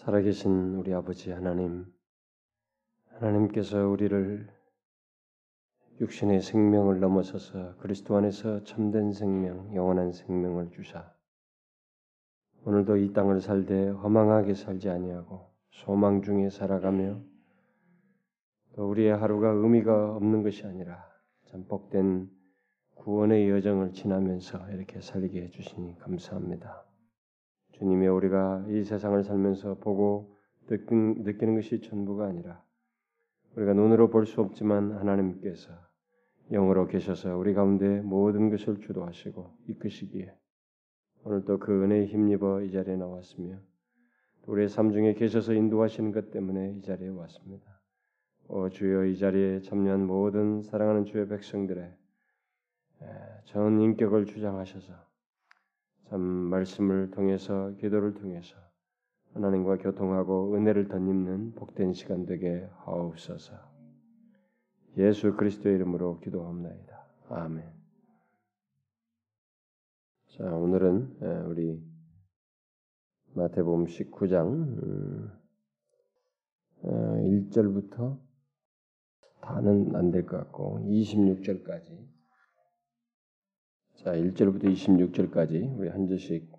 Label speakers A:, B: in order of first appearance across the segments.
A: 살아계신 우리 아버지 하나님, 하나님께서 우리를 육신의 생명을 넘어서서 그리스도 안에서 참된 생명, 영원한 생명을 주사 오늘도 이 땅을 살되 허망하게 살지 아니하고 소망 중에 살아가며 또 우리의 하루가 의미가 없는 것이 아니라 참 복된 구원의 여정을 지나면서 이렇게 살게 해주시니 감사합니다. 주님이 우리가 이 세상을 살면서 보고 느끼는, 것이 전부가 아니라 우리가 눈으로 볼 수 없지만 하나님께서 영으로 계셔서 우리 가운데 모든 것을 주도하시고 이끄시기에 오늘 또그 은혜에 힘입어 이 자리에 나왔으며 우리의 삶 중에 계셔서 인도하시는 것 때문에 이 자리에 왔습니다. 오 주여 이 자리에 참여한 모든 사랑하는 주의 백성들의 전 인격을 주장하셔서 참 말씀을 통해서 기도를 통해서 하나님과 교통하고 은혜를 덧입는 복된 시간 되게 하옵소서. 예수 그리스도의 이름으로 기도합나이다. 아멘. 자 오늘은 우리 마태복음 19장 1절부터 음, 다는 안 될 것 같고 26절까지 자, 1절부터 26절까지 우리 한 절씩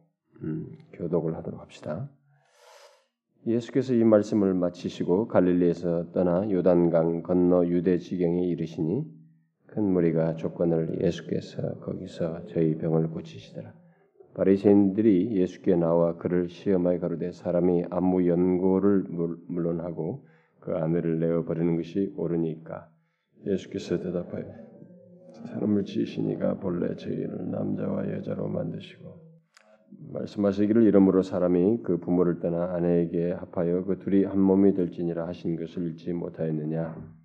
A: 음, 교독을 하도록 합시다. 예수께서 이 말씀을 마치시고 갈릴리에서 떠나 요단강 건너 유대 지경에 이르시니 큰 무리가 조건을 예수께서 거기서 저희 병을 고치시더라. 바리새인들이 예수께 나와 그를 시험하여 가로되 사람이 아무 연고를 물론하고 그 아내를 내어 버리는 것이 옳으니까 예수께서 대답하여 사람을 지으시니가 본래 저희를 남자와 여자로 만드시고 말씀하시기를 이름으로 사람이 그 부모를 떠나 아내에게 합하여 그 둘이 한 몸이 될지니라 하신 것을 읽지 못하였느냐?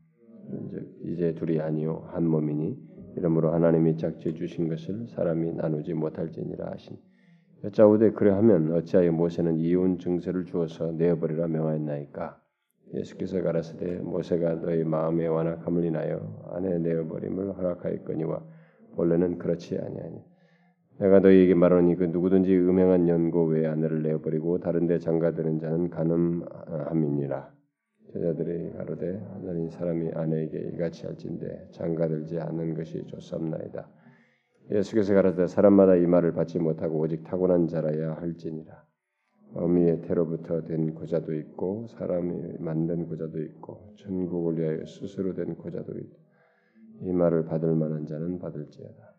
A: 이제 둘이 아니요 한 몸이니 이름으로 하나님이 짝지어 주신 것을 사람이 나누지 못할지니라 하신. 여짜오되 그래하면 어찌하여 모세는 이혼 증서를 주어서 내어버리라 명하였나이까 예수께서 가라사대 모세가 너희 마음의 완악함을 인하여 아내 내어버림을 허락하였거니와 원래는 그렇지 아니하니. 내가 너희에게 말하니 그 누구든지 음행한 연고 외에 아내를 내어버리고 다른데 장가드는 자는 간음함이니라. 제자들이 가로되 하나님 사람이 아내에게 이같이 할진대 장가들지 않는 것이 좋사옵나이다. 예수께서 가라사대 사람마다 이 말을 받지 못하고 오직 타고난 자라야 할지니라 어미의 태로부터 된 고자도 있고 사람이 만든 고자도 있고 전국을 위하여 스스로 된 고자도 있고 이 말을 받을 만한 자는 받을지어다.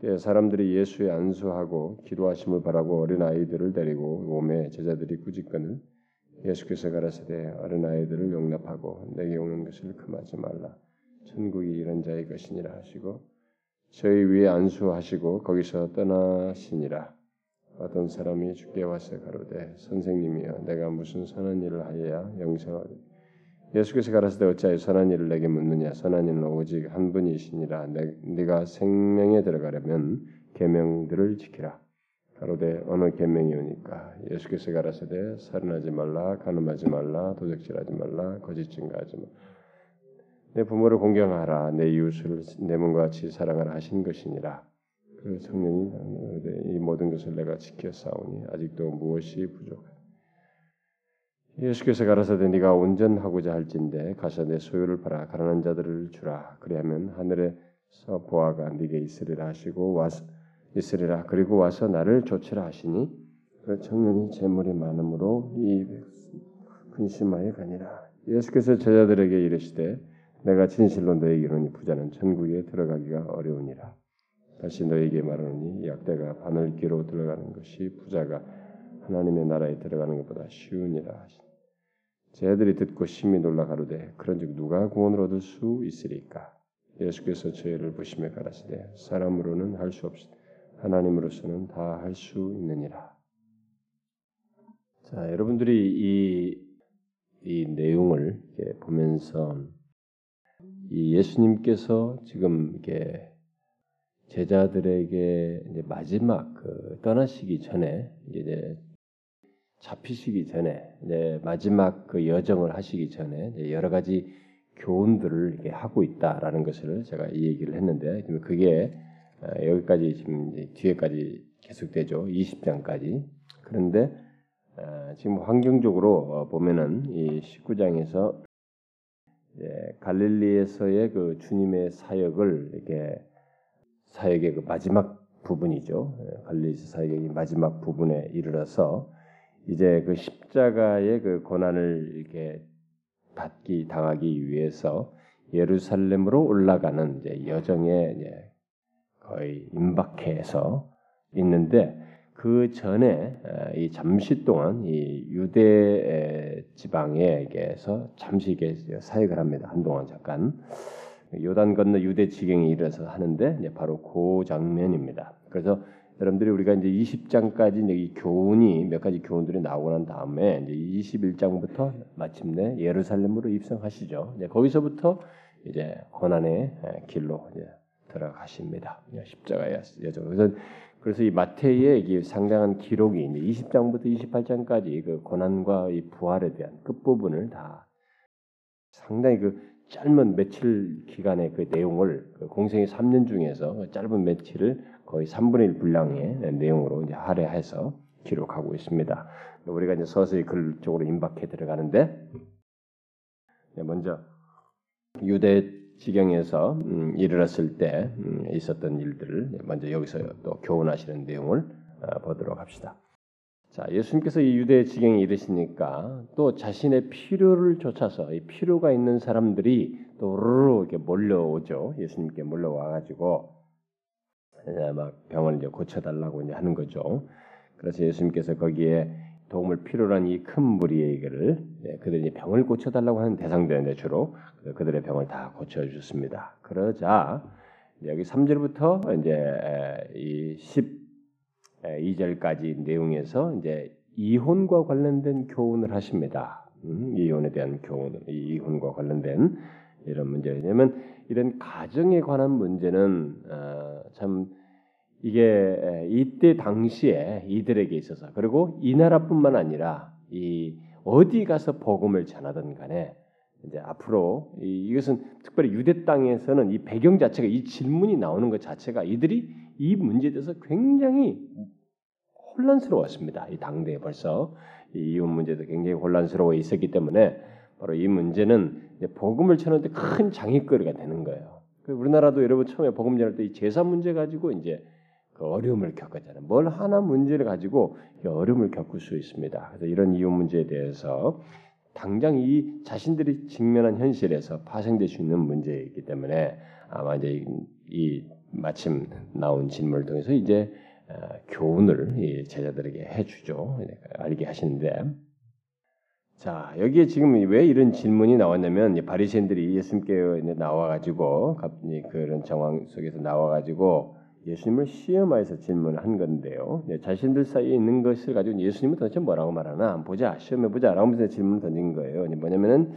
A: 때 사람들이 예수의 안수하고 기도하심을 바라고 어린 아이들을 데리고 오매 제자들이 꾸짖거늘 예수께서 가라사대 어린 아이들을 용납하고 내게 오는 것을 금하지 말라. 천국이 이런 자의 것이니라 하시고 저희 위에 안수하시고 거기서 떠나시니라. 어떤 사람이 주께 와서 가로되 선생님이여 내가 무슨 선한 일을 하여야 영생하리? 예수께서 가라사대 어찌하여 선한 일을 내게 묻느냐? 선한 일은 오직 한 분이시니라. 내, 네가 생명에 들어가려면 계명들을 지키라. 가로되 어느 계명이오니까? 예수께서 가라사대 살인하지 말라 간음하지 말라 도적질하지 말라 거짓 증가하지 말라. 내 부모를 공경하라. 내 이웃을 내 몸과 같이 사랑하라 하신 것이니라 그 청년이 이 모든 것을 내가 지켜 싸우니 아직도 무엇이 부족하다. 예수께서 가라사대 네가 온전하고자 할진대 가서 내 소유를 팔아 가난한 자들을 주라. 그리하면 하늘에서 보아가 네게 있으리라 하시고 와서 있으리라. 그리고 와서 나를 조치라 하시니 그 청년이 재물이 많음으로 이 근심하여 가니라. 예수께서 제자들에게 이르시되 내가 진실로 너에게 이르니 부자는 천국에 들어가기가 어려우니라. 다시 너에게 말하노니 약대가 바늘기로 들어가는 것이 부자가 하나님의 나라에 들어가는 것보다 쉬우니라 하시니 제들이 듣고 심히 놀라 가로되 그런즉 누가 구원을 얻을 수 있으리까 예수께서 저희를 보시며 가라사대 사람으로는 할 수 없이 하나님으로서는 다 할 수 있느니라. 자, 여러분들이 이, 이 내용을 보면서 이 예수님께서 지금 이게 제자들에게 이제 마지막 그 떠나시기 전에 이제 잡히시기 전에 이제 마지막 그 여정을 하시기 전에 여러 가지 교훈들을 이렇게 하고 있다라는 것을 제가 이 얘기를 했는데 그게 어, 여기까지 지금 뒤에까지 계속되죠. 20장까지. 그런데 어, 지금 환경적으로 어, 보면은 이 19장에서 예, 갈릴리에서의 그 주님의 사역을 이렇게 사역의 그 마지막 부분이죠. 예, 갈릴리에서 사역의 마지막 부분에 이르러서 이제 그 십자가의 그 고난을 이렇게 받기 당하기 위해서 예루살렘으로 올라가는 이제 여정에 이제 거의 임박해서 있는데 그 전에 이 잠시 동안 이 유대 지방에게서 잠시 사역을 합니다. 한동안 잠깐 요단 건너 유대 지경에 이르러서 하는데 이제 바로 그 장면입니다. 그래서 여러분들이 우리가 이제 20장까지 이제 이 교훈이 몇 가지 교훈들이 나오고 난 다음에 이제 21장부터 마침내 예루살렘으로 입성하시죠. 이제 거기서부터 이제 고난의 길로 이제 들어가십니다. 십자가의 여정. 그래서 그래서 이 마태의 이 상당한 기록이 이제 20장부터 28장까지 그 고난과 이 부활에 대한 끝 부분을 다 상당히 그 짧은 며칠 기간의 그 내용을 그 공생의 3년 중에서 그 짧은 며칠을 거의 3분의 1 분량의 내용으로 이제 할애해서 기록하고 있습니다. 우리가 이제 서서히 글 쪽으로 임박해 들어가는데 먼저 유대 지경에서 음, 이르렀을 때 음, 있었던 일들을 먼저 여기서 또 교훈하시는 내용을 어, 보도록 합시다. 자, 예수님께서 이 유대 지경에 이르시니까 또 자신의 필요를 쫓아서 이 필요가 있는 사람들이 또 이렇게 몰려오죠. 예수님께 몰려와 가지고 막 병을 이제 고쳐달라고 이제 하는 거죠. 그래서 예수님께서 거기에 도움을 필요로 한 이 큰 무리에게를 예, 그들이 병을 고쳐달라고 하는 대상들인데 주로 그들의 병을 다 고쳐주셨습니다. 그러자 여기 3절부터 이제 이 12절까지 내용에서 이제 이혼과 관련된 교훈을 하십니다. 음, 이혼에 대한 교훈, 이혼과 관련된 이런 문제. 왜냐하면 이런 가정에 관한 문제는 어, 참 이게 이때 당시에 이들에게 있어서 그리고 이 나라뿐만 아니라 이 어디 가서 복음을 전하든 간에 이제 앞으로 이, 이것은 특별히 유대 땅에서는 이 배경 자체가 이 질문이 나오는 것 자체가 이들이 이 문제에 대해서 굉장히 혼란스러웠습니다. 이 당대에 벌써 이 이혼 문제도 굉장히 혼란스러워 있었기 때문에 바로 이 문제는 복음을 전하는데 큰 장애거리가 되는 거예요. 그 우리나라도 여러분 처음에 복음 전할 때 이 제사 문제 가지고 이제 그 어려움을 겪었잖아요. 뭘 하나 문제를 가지고 어려움을 겪을 수 있습니다. 그래서 이런 이혼 문제에 대해서 당장 이 자신들이 직면한 현실에서 파생될 수 있는 문제이기 때문에 아마 이제 이 마침 나온 질문을 통해서 이제 어, 교훈을 제자들에게 해주죠. 알게 하시는데 자 여기에 지금 왜 이런 질문이 나왔냐면 바리새인들이 예수님께 나와가지고 그런 정황 속에서 나와가지고 예수님을 시험하여서 질문한 건데요. 자신들 사이에 있는 것을 가지고 예수님은 도대체 뭐라고 말하나 보자 시험해 보자라고 하면서 질문을 던진 거예요. 뭐냐면은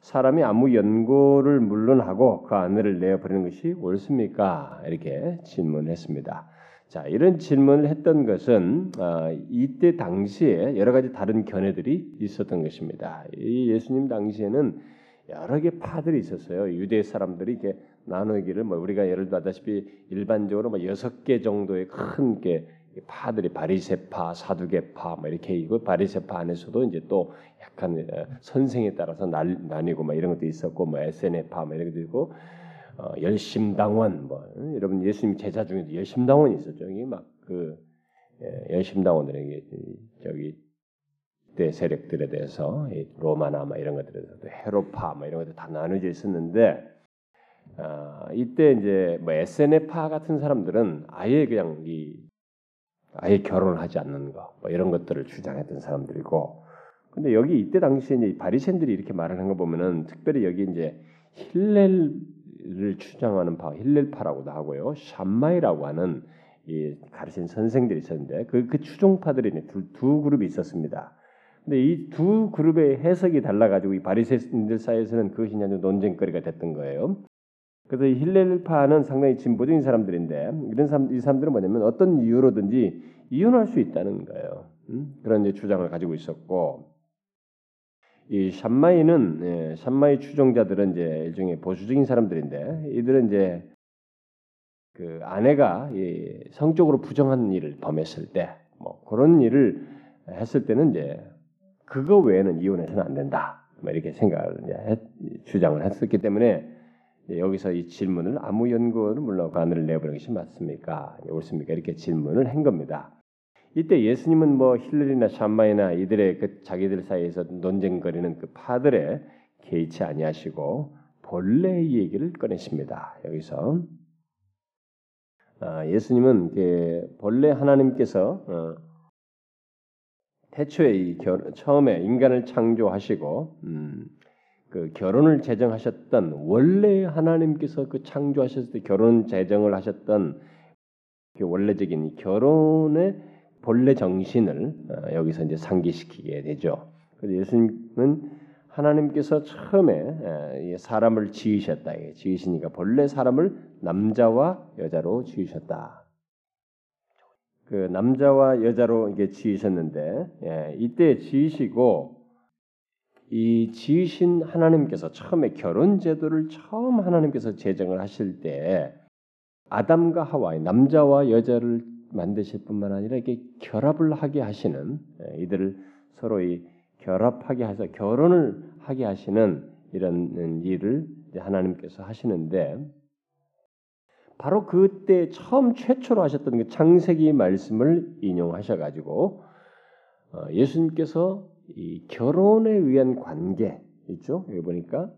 A: 사람이 아무 연고를 물론 하고 그 아내를 내어버리는 것이 옳습니까? 이렇게 질문했습니다. 자 이런 질문을 했던 것은 어, 이때 당시에 여러 가지 다른 견해들이 있었던 것입니다. 이 예수님 당시에는 여러 개 파들이 있었어요. 유대 사람들이 이게 나누기를 뭐 우리가 예를 들다시피 일반적으로 뭐 여섯 개 정도의 큰 게 파들이 바리세파, 사두개파 뭐 이렇게 있고 바리세파 안에서도 이제 또 약간 어, 선생에 따라서 날, 나뉘고 뭐 이런 것도 있었고 뭐 에세네파 뭐 이런 것도 있고 어, 열심당원 뭐 여러분 예수님 제자 중에도 열심당원이 있었죠. 여기 막그 예, 열심당원들에게 저기 때 세력들에 대해서 로마나 뭐 이런 것들에 대해서 헤로파 뭐 이런 것들 다 나눠져 있었는데 어, 이때 이제 뭐 SNF파 같은 사람들은 아예 그냥 이 아예 결혼을 하지 않는 거, 뭐 이런 것들을 주장했던 사람들이고, 근데 여기 이때 당시에 이제 바리새인들이 이렇게 말하는 거 보면은 특별히 여기 이제 힐렐을 주장하는 파, 힐렐파라고도 하고요, 샴마이라고 하는 이 가르친 선생들이 있었는데 그, 그 추종파들이 두, 두 그룹이 있었습니다. 근데 이 두 그룹의 해석이 달라가지고 이 바리새인들 사이에서는 그것이 아주 논쟁거리가 됐던 거예요. 그래서 힐렐파는 상당히 진보적인 사람들인데 이런 사람 이 사람들은 뭐냐면 어떤 이유로든지 이혼할 수 있다는 거예요. 음? 그런 이제 주장을 가지고 있었고 이 샴마이는 예, 샴마이 추종자들은 이제 일종의 보수적인 사람들인데 이들은 이제 그 아내가 이 성적으로 부정한 일을 범했을 때 뭐 그런 일을 했을 때는 이제 그거 외에는 이혼해서는 안 된다. 뭐 이렇게 생각을 했, 주장을 했었기 때문에 여기서 이 질문을 아무 연구를 물론 관을 내버리는 것이 맞습니까? 옳습니까? 이렇게 질문을 한 겁니다. 이때 예수님은 뭐 힐러리나 샴마이나 이들의 그 자기들 사이에서 논쟁거리는 그 파들의 개의치 아니하시고 본래의 얘기를 꺼내십니다. 여기서 아, 예수님은 본래 하나님께서 어, 태초에 처음에 인간을 창조하시고 음, 그 결혼을 제정하셨던 원래 하나님께서 그 창조하셨을 때 결혼 제정을 하셨던 그 원래적인 결혼의 본래 정신을 어, 여기서 이제 상기시키게 되죠. 그래서 예수님은 하나님께서 처음에 사람을 지으셨다. 지으시니까 본래 사람을 남자와 여자로 지으셨다. 그 남자와 여자로 이게 지으셨는데 예, 이때 지으시고 이 지으신 하나님께서 처음에 결혼 제도를 처음 하나님께서 제정을 하실 때 아담과 하와의 남자와 여자를 만드실 뿐만 아니라 이게 결합을 하게 하시는 예, 이들을 서로 이 결합하게 해서 결혼을 하게 하시는 이런 일을 하나님께서 하시는데 바로 그때 처음 최초로 하셨던 그 창세기 말씀을 인용하셔 가지고 어, 예수님께서 이 결혼에 의한 관계 있죠? 여기 보니까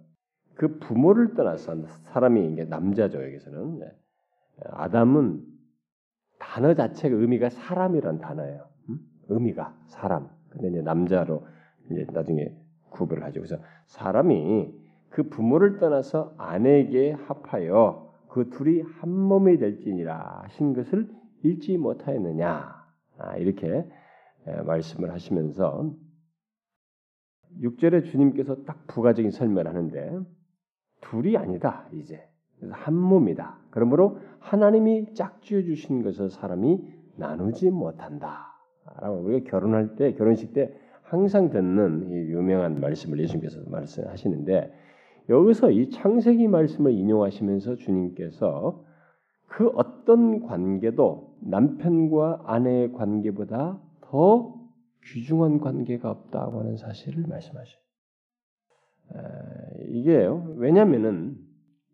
A: 그 부모를 떠나서 사람이 이게 남자죠 여기서는 네. 아담은 단어 자체가 의미가 사람이란 단어예요. 음? 의미가 사람. 근데 이제 남자로 이제 나중에 구별을 하죠. 그래서 사람이 그 부모를 떠나서 아내에게 합하여 그 둘이 한 몸이 될지니라 하신 것을 읽지 못하였느냐 아, 이렇게 말씀을 하시면서 6절에 주님께서 딱 부가적인 설명을 하는데 둘이 아니다 이제 한 몸이다. 그러므로 하나님이 짝지어 주신 것을 사람이 나누지 못한다. 우리가 결혼할 때 결혼식 때 항상 듣는 이 유명한 말씀을 예수님께서 말씀하시는데 여기서 이 창세기 말씀을 인용하시면서 주님께서 그 어떤 관계도 남편과 아내의 관계보다 더 귀중한 관계가 없다고 하는 사실을 말씀하셔요. 이게요. 왜냐하면은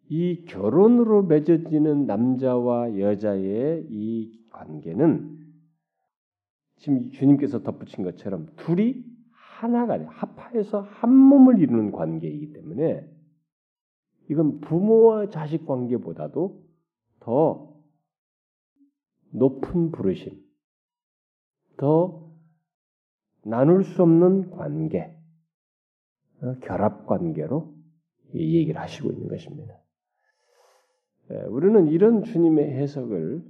A: 이 결혼으로 맺어지는 남자와 여자의 이 관계는 지금 주님께서 덧붙인 것처럼 둘이 하나가 합하여서 한 몸을 이루는 관계이기 때문에 이건 부모와 자식 관계보다도 더 높은 부르심, 더 나눌 수 없는 관계, 어, 결합 관계로 이 얘기를 하시고 있는 것입니다. 우리는 이런 주님의 해석을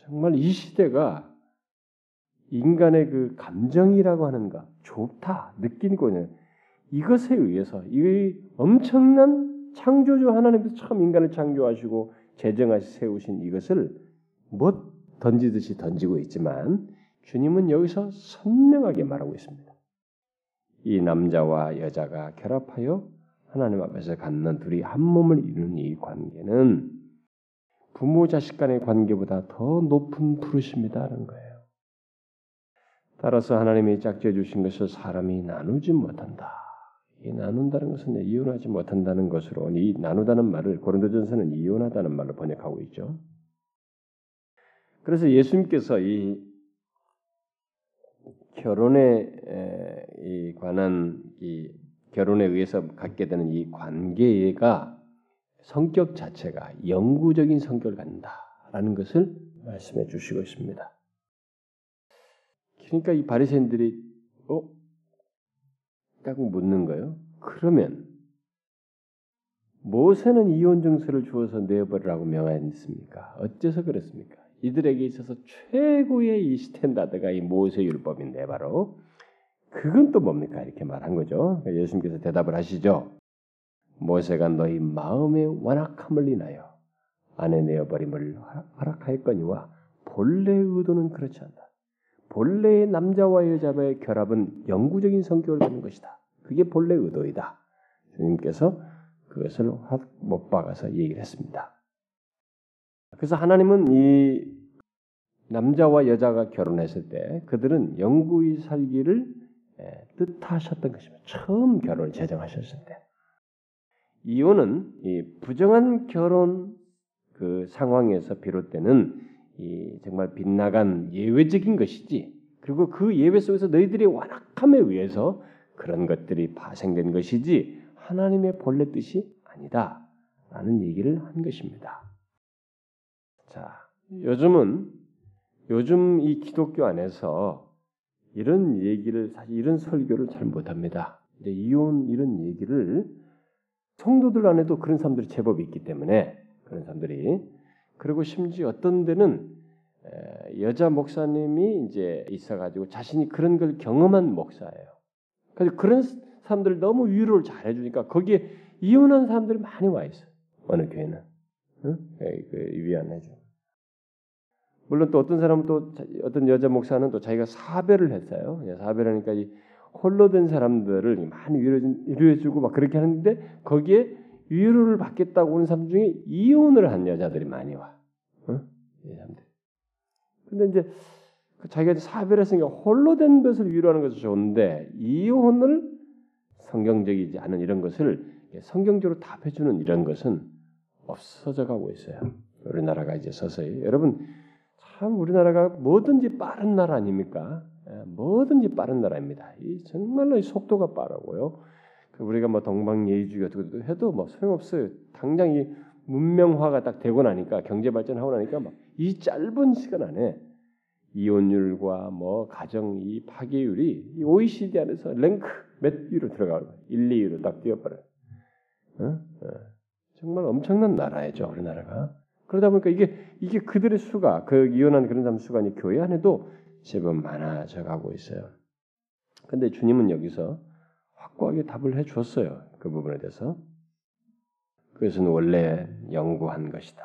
A: 정말 이 시대가 인간의 그 감정이라고 하는 것, 좋다, 느끼고는 이것에 의해서 이 엄청난 창조주 하나님께서 처음 인간을 창조하시고 제정하시 세우신 이것을 못 던지듯이 던지고 있지만 주님은 여기서 선명하게 말하고 있습니다. 이 남자와 여자가 결합하여 하나님 앞에서 갖는 둘이 한 몸을 이루는 이 관계는 부모 자식 간의 관계보다 더 높은 부르심이다는 거예요. 따라서 하나님이 짝지어 주신 것을 사람이 나누지 못한다. 이 나눈다는 것은 이혼하지 못한다는 것으로 이 나누다는 말을 고린도전서는 이혼하다는 말로 번역하고 있죠. 그래서 예수님께서 이 결혼에 이 관한 이 결혼에 의해서 갖게 되는 이 관계가 성격 자체가 영구적인 성격을 갖는다라는 것을 말씀해 주시고 있습니다. 그러니까 이 바리새인들이 어? 딱 묻는 거예요. 그러면 모세는 이혼 증서를 주어서 내버리라고 명하였습니까? 어째서 그렇습니까? 이들에게 있어서 최고의 이 standard가 이 모세 율법인데 바로 그건 또 뭡니까? 이렇게 말한 거죠. 그러니까 예수님께서 대답을 하시죠. 모세가 너희 마음의 완악함을 인하여 아내 내어 버림을 허락하였거니와 본래 의도는 그렇지 않다. 본래의 남자와 여자의 결합은 영구적인 성격을 갖는 것이다. 그게 본래 의도이다. 주님께서 그것을 못 박아서 얘기를 했습니다. 그래서 하나님은 이 남자와 여자가 결혼했을 때 그들은 영구히 살기를 예, 뜻하셨던 것입니다. 처음 결혼을 제정하셨을 때. 이혼은 이 부정한 결혼 그 상황에서 비롯되는 이 정말 빗나간 예외적인 것이지. 그리고 그 예외 속에서 너희들의 완악함에 의해서 그런 것들이 파생된 것이지 하나님의 본래 뜻이 아니다라는 얘기를 한 것입니다. 자, 요즘은 요즘 이 기독교 안에서 이런 얘기를 사실 이런 설교를 잘 못합니다. 이제 이혼 이런 얘기를 성도들 안에도 그런 사람들이 제법 있기 때문에 그런 사람들이 그리고 심지어 어떤 데는 여자 목사님이 이제 있어가지고 자신이 그런 걸 경험한 목사예요. 그래서 그런 사람들 너무 위로를 잘 해주니까 거기에 이혼한 사람들이 많이 와 있어. 어느 교회는 응? 그 위안해줘. 물론 또 어떤 사람은 또 어떤 여자 목사는 또 자기가 사별을 했어요. 사별하니까 이 홀로 된 사람들을 많이 위로해 주고 막 그렇게 하는데 거기에 위로를 받겠다고 오는 사람 중에 이혼을 한 여자들이 많이 와. 어? 이 사람들. 근데 이제 그 자기가 사별했으니까 홀로 된 것을 위로하는 것은 좋은데 이혼을 성경적이지 않은 이런 것을 성경적으로 답해주는 이런 것은 없어져 가고 있어요. 우리나라가 이제 서서히 여러분 참 우리나라가 뭐든지 빠른 나라 아닙니까? 예, 뭐든지 빠른 나라입니다. 이 정말로 이 속도가 빠르고요. 그 우리가 뭐 동방예의주의 것도 해도 뭐 소용없어요. 당장 이 문명화가 딱 되고 나니까 경제 발전하고 나니까 막 이 짧은 시간 안에 이혼율과 뭐 가정 이 파괴율이 이 OECD 안에서 랭크 몇 위로 들어가고 1, 2위로 딱 뛰어버려요. 어? 어. 정말 엄청난 나라죠 우리나라가. 그러다 보니까 이게 이게 그들의 수가 그 이혼한 그런 사람 수가 교회 안에도 제법 많아져 가고 있어요. 근데 주님은 여기서 확고하게 답을 해 주었어요. 그 부분에 대해서. 그것은 원래 영구한 것이다.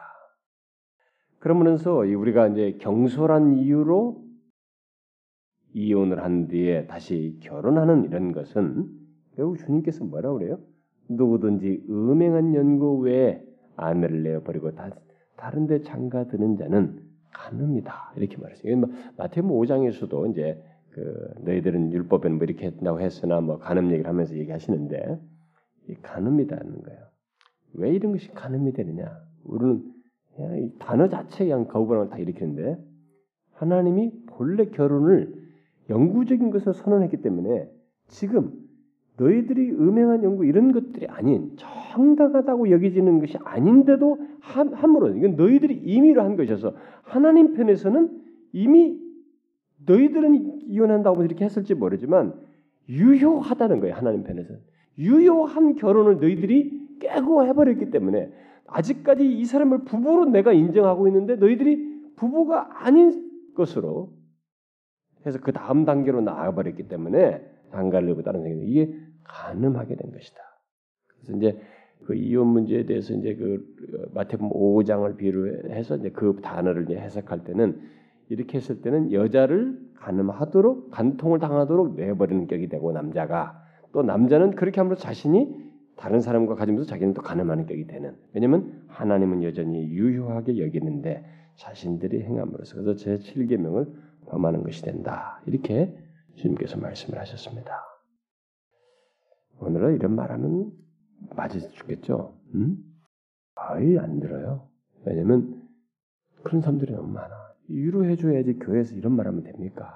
A: 그러면서 우리가 이제 경솔한 이유로 이혼을 한 뒤에 다시 결혼하는 이런 것은 결국 주님께서 뭐라 그래요? 누구든지 음행한 연고 외에 아내를 내어 버리고 다 른 데 장가 드는 자는 가늠이다. 이렇게 말했어요. 마태복음 5장에서도 이제 그 너희들은 율법에는 뭐 이렇게 했다고 했으나 뭐 간음 얘기를 하면서 얘기하시는데 이 간음이다는 거예요. 왜 이런 것이 간음이 되느냐? 우리는 이 단어 자체에 그냥 거부감을 다 일으키는데 하나님이 본래 결혼을 영구적인 것을 선언했기 때문에 지금 너희들이 음행한 연구 이런 것들이 아닌 정당하다고 여기지는 것이 아닌데도 함으로 이건 너희들이 임의로 한 것이어서 하나님 편에서는 이미 너희들은 이혼한다고 이렇게 했을지 모르지만 유효하다는 거예요 하나님 편에서 유효한 결혼을 너희들이 깨고 해버렸기 때문에 아직까지 이 사람을 부부로 내가 인정하고 있는데 너희들이 부부가 아닌 것으로 해서 그 다음 단계로 나아버렸기 때문에 장가를 다른 생각 이게 가늠하게 된 것이다. 그래서 이제 그 이혼 문제에 대해서 이제 그 마태복음 5장을 비유해서 이제 그 단어를 이제 해석할 때는 이렇게 했을 때는 여자를 가늠하도록 간통을 당하도록 내버리는 격이 되고 남자가 또 남자는 그렇게 함으로 자신이 다른 사람과 가지면서 자기는 또 가늠하는 격이 되는 왜냐하면 하나님은 여전히 유효하게 여기는데 자신들이 행함으로써 그래서 제 7계명을 범하는 것이 된다 이렇게 주님께서 말씀을 하셨습니다. 오늘은 이런 말하면 맞을 수 있겠죠? 음? 거의 안 들어요. 왜냐면 그런 사람들이 너무 많아. 위로해줘야지 교회에서 이런 말하면 됩니까?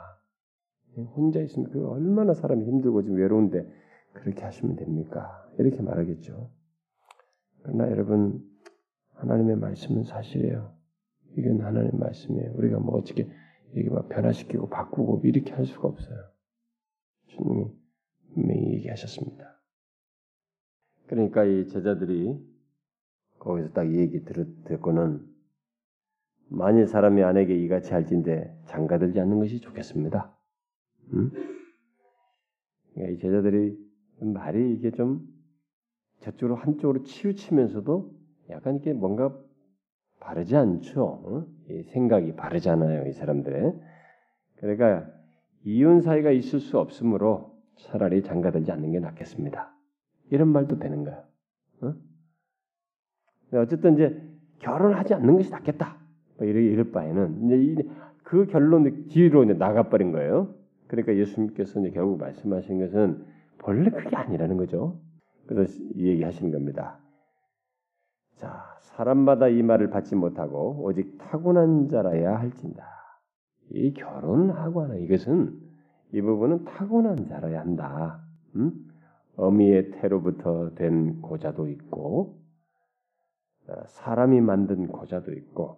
A: 혼자 있으면 그 얼마나 사람이 힘들고 지금 외로운데 그렇게 하시면 됩니까? 이렇게 말하겠죠. 그러나 여러분 하나님의 말씀은 사실이에요. 이건 하나님의 말씀이에요. 우리가 뭐 어떻게 이게 막 변화시키고 바꾸고 이렇게 할 수가 없어요. 주님이 분명히 얘기하셨습니다. 그러니까 이 제자들이 거기서 딱이 얘기 들었, 듣고는 만일 사람이 아내에게 이같이 할진데 장가들지 않는 것이 좋겠습니다. 음? 그러니까 이 제자들이 말이 이게 좀 저쪽으로 한쪽으로 치우치면서도 약간 이렇게 뭔가 바르지 않죠. 어? 이 생각이 바르잖아요, 이 사람들의. 그러니까 이혼 사이가 있을 수 없으므로 차라리 장가들지 않는 게 낫겠습니다. 이런 말도 되는 거예요. 어? 어쨌든 이제 결혼하지 않는 것이 낫겠다. 뭐 이럴, 이럴 바에는 이제 그 결론 뒤로 이제 나가버린 거예요. 그러니까 예수님께서 이제 결국 말씀하신 것은 본래 그게 아니라는 거죠. 그래서 이 얘기하시는 겁니다. 자, 사람마다 이 말을 받지 못하고 오직 타고난 자라야 할진다. 이 결혼하고 하는 이것은 이 부분은 타고난 자라야 한다. 음? 어미의 태로부터 된 고자도 있고 어, 사람이 만든 고자도 있고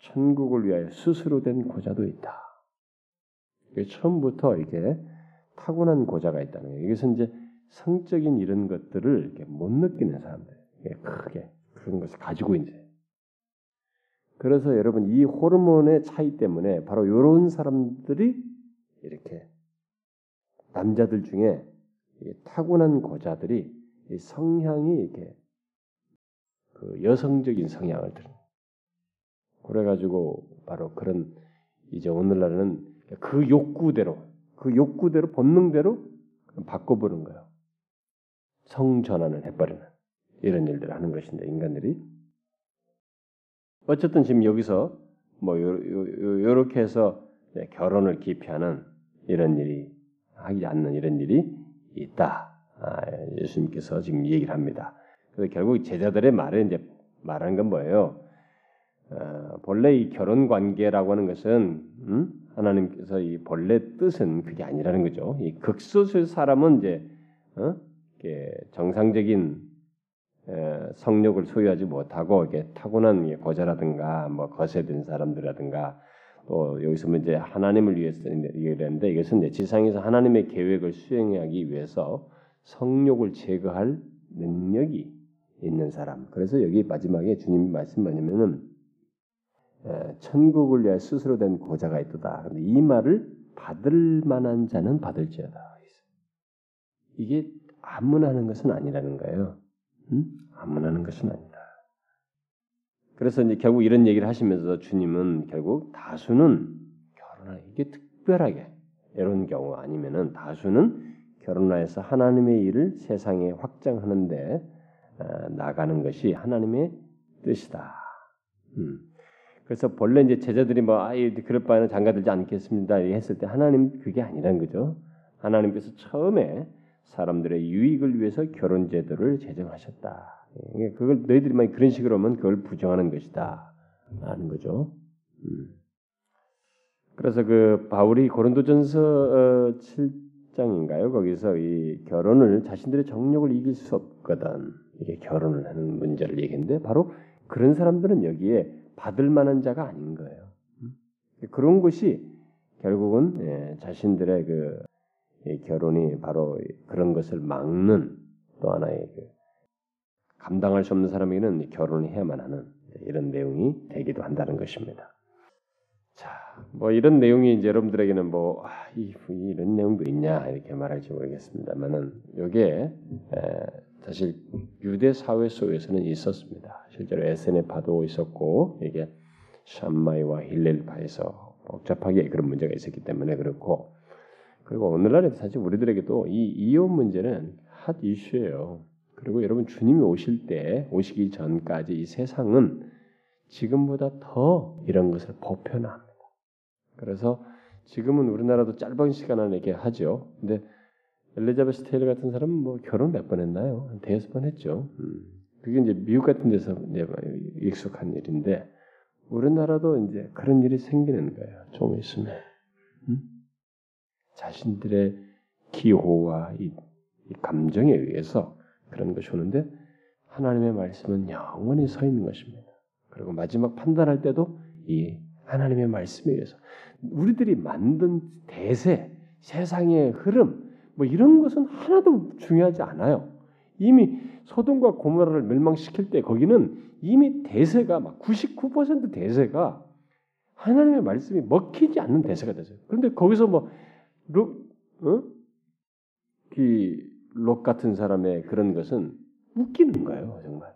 A: 천국을 위하여 스스로 된 고자도 있다. 처음부터 이게 타고난 고자가 있다는 거예요. 이것은 이제 성적인 이런 것들을 이렇게 못 느끼는 사람들, 크게 그런 것을 가지고 이제. 그래서 여러분 이 호르몬의 차이 때문에 바로 이런 사람들이 이렇게 남자들 중에 타고난 고자들이 성향이 이렇게 그 여성적인 성향을 들. 그래가지고 바로 그런 이제 오늘날은 그 욕구대로 그 욕구대로 본능대로 바꿔보는 거예요. 성 전환을 해버리는 이런 일들을 하는 것인데 인간들이 어쨌든 지금 여기서 뭐 요렇게 해서 결혼을 기피하는 이런 일이 하지 않는 이런 일이 있다. 아, 예수님께서 지금 얘기를 합니다. 그래서 결국 제자들의 말에 이제 말하는 건 뭐예요? 어, 본래 이 결혼 관계라고 하는 것은 음? 하나님께서 이 본래 뜻은 그게 아니라는 거죠. 이 극소수의 사람은 이제 어? 정상적인 에, 성욕을 소유하지 못하고 이게 타고난 거자라든가 뭐 거세된 사람들이라든가 또 여기서 뭐 이제 하나님을 위해서 얘기했는데 이것은 이제 지상에서 하나님의 계획을 수행하기 위해서 성욕을 제거할 능력이 있는 사람. 그래서 여기 마지막에 주님 말씀 뭐냐면은 천국을 위해 스스로 된 고자가 있도다. 근데 이 말을 받을 만한 자는 받을지어다. 이게 아무나 하는 것은 아니라는 거예요. 응? 아무나 하는 것은 아니다. 그래서 이제 결국 이런 얘기를 하시면서 주님은 결국 다수는 결혼하 이게 특별하게 이런 경우 아니면은 다수는 결혼하여서 하나님의 일을 세상에 확장하는데 어, 나가는 것이 하나님의 뜻이다. 음. 그래서 본래 이제 제자들이 뭐 아이 그럴 바에는 장가들지 않겠습니다 했을 때 하나님 그게 아니라는 거죠. 하나님께서 처음에 사람들의 유익을 위해서 결혼 제도를 제정하셨다. 예, 그걸 너희들만 그런 식으로 하면 그걸 부정하는 것이다. 라는 거죠. 음. 그래서 그 바울이 고린도전서 7장인가요? 어, 거기서 이 결혼을 자신들의 정력을 이길 수 없거든. 이게 결혼을 하는 문제를 얘기했는데 바로 그런 사람들은 여기에 받을 만한 자가 아닌 거예요. 음? 그런 것이 결국은 예, 자신들의 그 결혼이 바로 그런 것을 막는 또 하나의 그 감당할 수 없는 사람에게는 결혼을 해야만 하는 이런 내용이 되기도 한다는 것입니다. 자, 뭐 이런 내용이 이제 여러분들에게는 뭐 아, 이, 이런 내용도 있냐 이렇게 말할지 모르겠습니다만은 이게 사실 유대 사회 속에서는 있었습니다. 실제로 에세네파도 있었고 이게 샴마이와 힐렐파에서 복잡하게 그런 문제가 있었기 때문에 그렇고 그리고 오늘날에 사실 우리들에게도 이 이혼 문제는 핫 이슈예요. 그리고 여러분 주님이 오실 때 오시기 전까지 이 세상은 지금보다 더 이런 것을 보편화합니다. 그래서 지금은 우리나라도 짧은 시간 안에 이렇게 하죠. 근데 엘리자베스 테일러 같은 사람은 뭐 결혼 몇 번 했나요? 한 대여섯 번 했죠. 음. 그게 이제 미국 같은 데서 이제 익숙한 일인데 우리나라도 이제 그런 일이 생기는 거예요. 좀 있으면 음? 자신들의 기호와 이, 이 감정에 의해서 그런 것이 오는데 하나님의 말씀은 영원히 서 있는 것입니다. 그리고 마지막 판단할 때도 이 하나님의 말씀에 의해서 우리들이 만든 대세, 세상의 흐름, 뭐 이런 것은 하나도 중요하지 않아요. 이미 소돔과 고모라를 멸망시킬 때 거기는 이미 대세가 막 99% 대세가 하나님의 말씀이 먹히지 않는 대세가 됐어요. 그런데 거기서 뭐 록, 어? 록 같은 사람의 그런 것은 웃기는 거예요, 정말.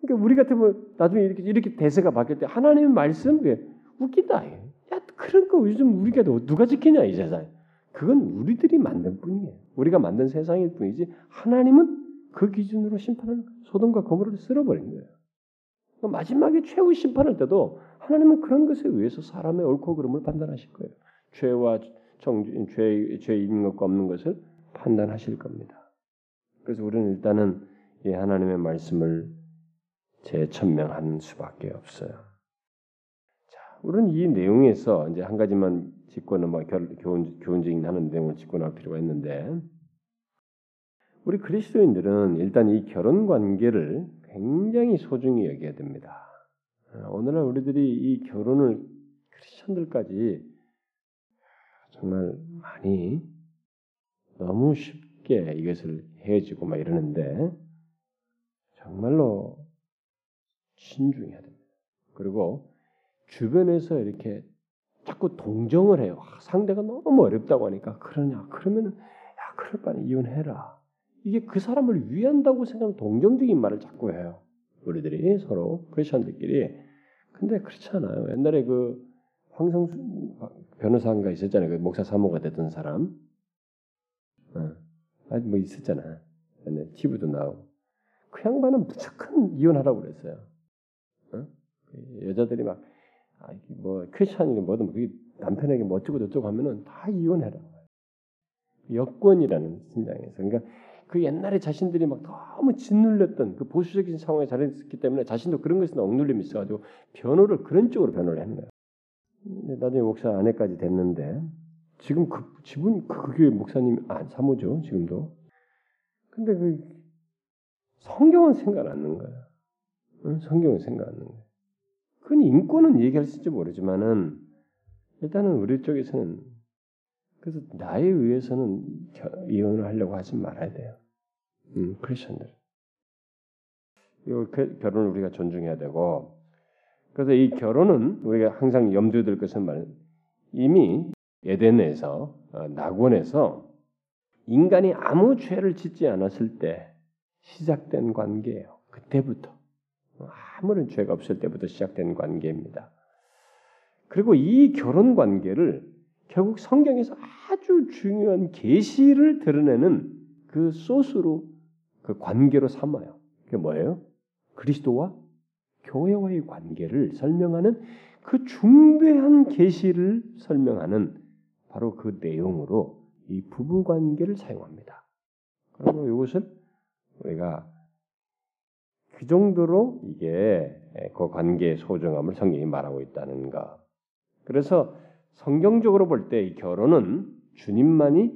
A: 그러니까 우리 같으면 나중에 이렇게 이렇게 대세가 바뀔 때 하나님의 말씀 그 웃기다. 야 그런 거 요즘 우리가 누가 지키냐 이 세상. 그건 우리들이 만든 뿐이에요. 우리가 만든 세상일 뿐이지 하나님은 그 기준으로 심판하는 소돔과 거모를 쓸어버린 거예요. 마지막에 최후 심판할 때도 하나님은 그런 것에 의해서 사람의 옳고 그름을 판단하실 거예요. 죄와 정, 죄, 죄 있는 것과 없는 것을 판단하실 겁니다. 그래서 우리는 일단은 이 하나님의 말씀을 재천명하는 수밖에 없어요. 자, 우리는 이 내용에서 이제 한 가지만 짚고는 뭐 교훈 교훈적인 하는 내용을 짚고 나올 필요가 있는데 우리 그리스도인들은 일단 이 결혼 관계를 굉장히 소중히 여겨야 됩니다. 오늘날 우리들이 이 결혼을 크리스천들까지 정말 많이 너무 쉽게 이것을 헤어지고 막 이러는데 정말로 신중해야 됩니다. 그리고 주변에서 이렇게 자꾸 동정을 해요. 아, 상대가 너무 어렵다고 하니까 그러냐? 그러면은 야 그럴 바에 이혼해라. 이게 그 사람을 위한다고 생각하는 동정적인 말을 자꾸 해요. 우리들이 서로 크리스천들끼리. 근데 그렇지 않아요. 옛날에 그 황성수 변호사가 있었잖아요. 그 목사 사모가 됐던 사람. 어. 뭐 있었잖아. 옛날 TV도 나오고. 그 양반은 무조건 이혼하라고 그랬어요. 어? 그 여자들이 막, 아, 뭐, 크리스찬이니 뭐든, 그게 남편에게 뭐 어쩌고 저쩌고 하면은 다 이혼해라. 여권이라는 심장에서. 그러니까 그 옛날에 자신들이 막 너무 짓눌렸던 그 보수적인 상황에 자랐기 때문에 자신도 그런 것에 억눌림이 있어가지고 변호를 그런 쪽으로 변호를 거예요. 나중에 목사 아내까지 됐는데 지금 그 지분 그 교회 목사님 안 사모죠 지금도. 근데 그 성경은 생각 안 나는 거야. 응? 성경은 생각 안 나는 거야. 그건 인권은 얘기할 수 있을지 모르지만은 일단은 우리 쪽에서는 그래서 나에 의해서는 이혼을 하려고 하지 말아야 돼요. 음, 크리스천들. 이 결혼을 우리가 존중해야 되고 그래서 이 결혼은 우리가 항상 염두에 둘 것은 말 이미 에덴에서 어, 낙원에서 인간이 아무 죄를 짓지 않았을 때 시작된 관계예요. 그때부터 아무런 죄가 없을 때부터 시작된 관계입니다. 그리고 이 결혼 관계를 결국 성경에서 아주 중요한 계시를 드러내는 그 소스로 그 관계로 삼아요. 그게 뭐예요? 그리스도와 교회와의 관계를 설명하는 그 중대한 계시를 설명하는 바로 그 내용으로 이 부부 관계를 사용합니다. 그리고 이것을 우리가 그 정도로 이게 그 관계의 소중함을 성경이 말하고 있다는 것. 그래서 성경적으로 볼 때 이 결혼은 주님만이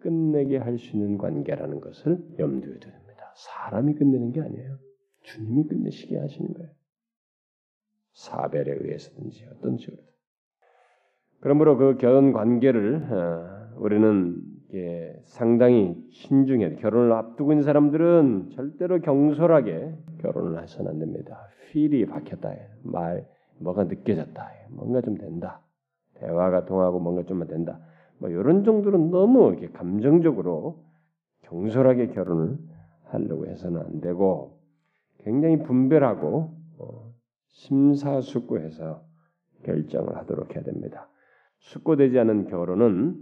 A: 끝내게 할 수 있는 관계라는 것을 염두에 됩니다. 사람이 끝내는 게 아니에요. 주님이 끝내시게 하시는 거예요. 사별에 의해서든지 어떤 식으로. 그러므로 그 결혼 관계를 어, 우리는 상당히 신중해야 돼. 결혼을 앞두고 있는 사람들은 절대로 경솔하게 결혼을 해서는 안 됩니다. 필이 박혔다. 말 뭐가 느껴졌다. 뭔가 좀 된다. 대화가 통하고 뭔가 좀만 된다. 뭐 이런 정도는 너무 이렇게 감정적으로 경솔하게 결혼을 하려고 해서는 안 되고 굉장히 분별하고 어, 심사숙고해서 결정을 하도록 해야 됩니다. 숙고되지 않은 결혼은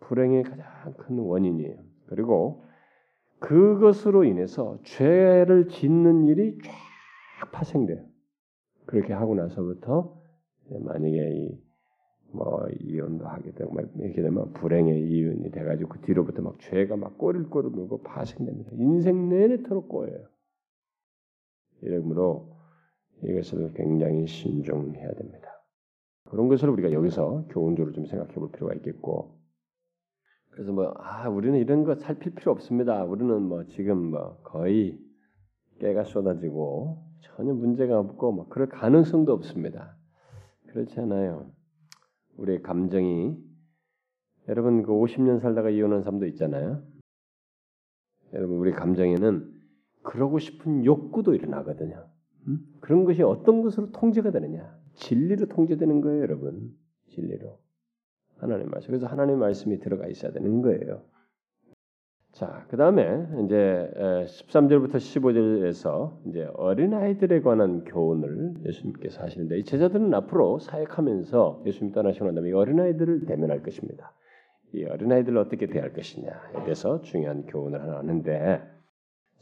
A: 불행의 가장 큰 원인이에요. 그리고 그것으로 인해서 죄를 짓는 일이 쫙 파생돼요. 그렇게 하고 나서부터 만약에 뭐 이혼도 하게 되고 막 이렇게 되면 불행의 이윤이 돼가지고 그 뒤로부터 막 죄가 막 꼬리 물고 파생됩니다. 인생 내내토록 꼬여요. 이러므로 이것을 굉장히 신중해야 됩니다. 그런 것을 우리가 여기서 교훈적으로 좀 생각해 볼 필요가 있겠고 그래서 뭐 아 우리는 이런 거 살필 필요 없습니다. 우리는 뭐 지금 뭐 거의 깨가 쏟아지고 전혀 문제가 없고 뭐 그럴 가능성도 없습니다. 그렇지 않아요. 우리의 감정이 여러분 그 50년 살다가 이혼한 사람도 있잖아요. 여러분 우리 감정에는 그러고 싶은 욕구도 일어나거든요. 음? 그런 것이 어떤 것으로 통제가 되느냐? 진리로 통제되는 거예요, 여러분. 진리로. 하나님 말씀. 그래서 하나님 말씀이 들어가 있어야 되는 거예요. 자, 그 다음에 이제 13절부터 15절에서 이제 어린아이들에 관한 교훈을 예수님께서 하시는데 이 제자들은 앞으로 사역하면서 예수님 떠나시고 난 다음에 이 어린아이들을 대면할 것입니다. 이 어린아이들을 어떻게 대할 것이냐에 대해서 중요한 교훈을 하나 하는데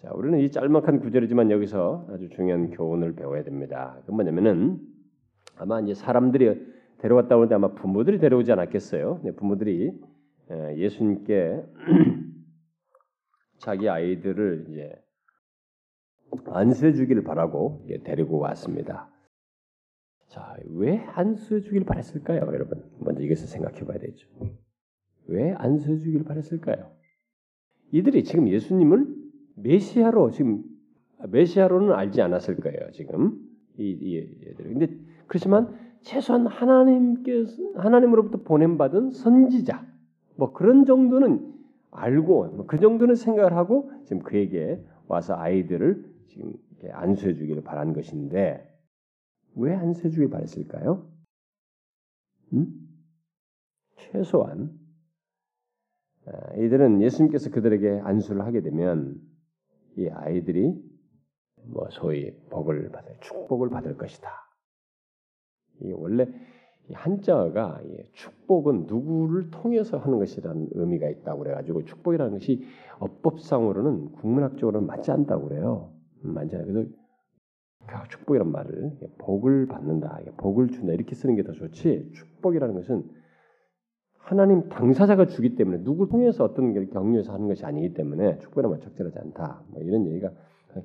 A: 자, 우리는 이 짤막한 구절이지만 여기서 아주 중요한 교훈을 배워야 됩니다. 그 뭐냐면은 아마 이제 사람들이 데려왔다 오는데 아마 부모들이 데려오지 않았겠어요. 네, 부모들이 예수님께 자기 아이들을 이제 안수해 주기를 바라고 데리고 왔습니다. 자, 왜 안수해 주기를 바랬을까요, 여러분? 먼저 이것을 생각해 봐야 되죠. 왜 안수해 주기를 바랬을까요? 이들이 지금 예수님을 메시아로 지금 메시아로는 알지 않았을 거예요, 지금. 이, 이 얘들이. 근데 그렇지만 최소한 하나님께서 하나님으로부터 보냄 받은 선지자 뭐 그런 정도는 알고 뭐그 정도는 생각을 하고 지금 그에게 와서 아이들을 지금 안수해 주기를 바란 것인데 왜 안수해 주길 바랬을까요? 음? 최소한 아, 이들은 예수님께서 그들에게 안수를 하게 되면 이 아이들이 뭐 소위 복을 받을 축복을 받을 것이다. 이 원래 한자가 축복은 누구를 통해서 하는 것이라는 의미가 있다고 그래가지고 축복이라는 것이 어법상으로는 국문학적으로는 맞지 않다고 그래요. 음, 맞지 않아요. 그래서 축복이란 말을 복을 받는다, 복을 준다 이렇게 쓰는 게 더 좋지. 축복이라는 것은 하나님 당사자가 주기 때문에 누구 통해서 어떤 경륜에서 하는 것이 아니기 때문에 축복이란 말 적절하지 않다. 뭐 이런 얘기가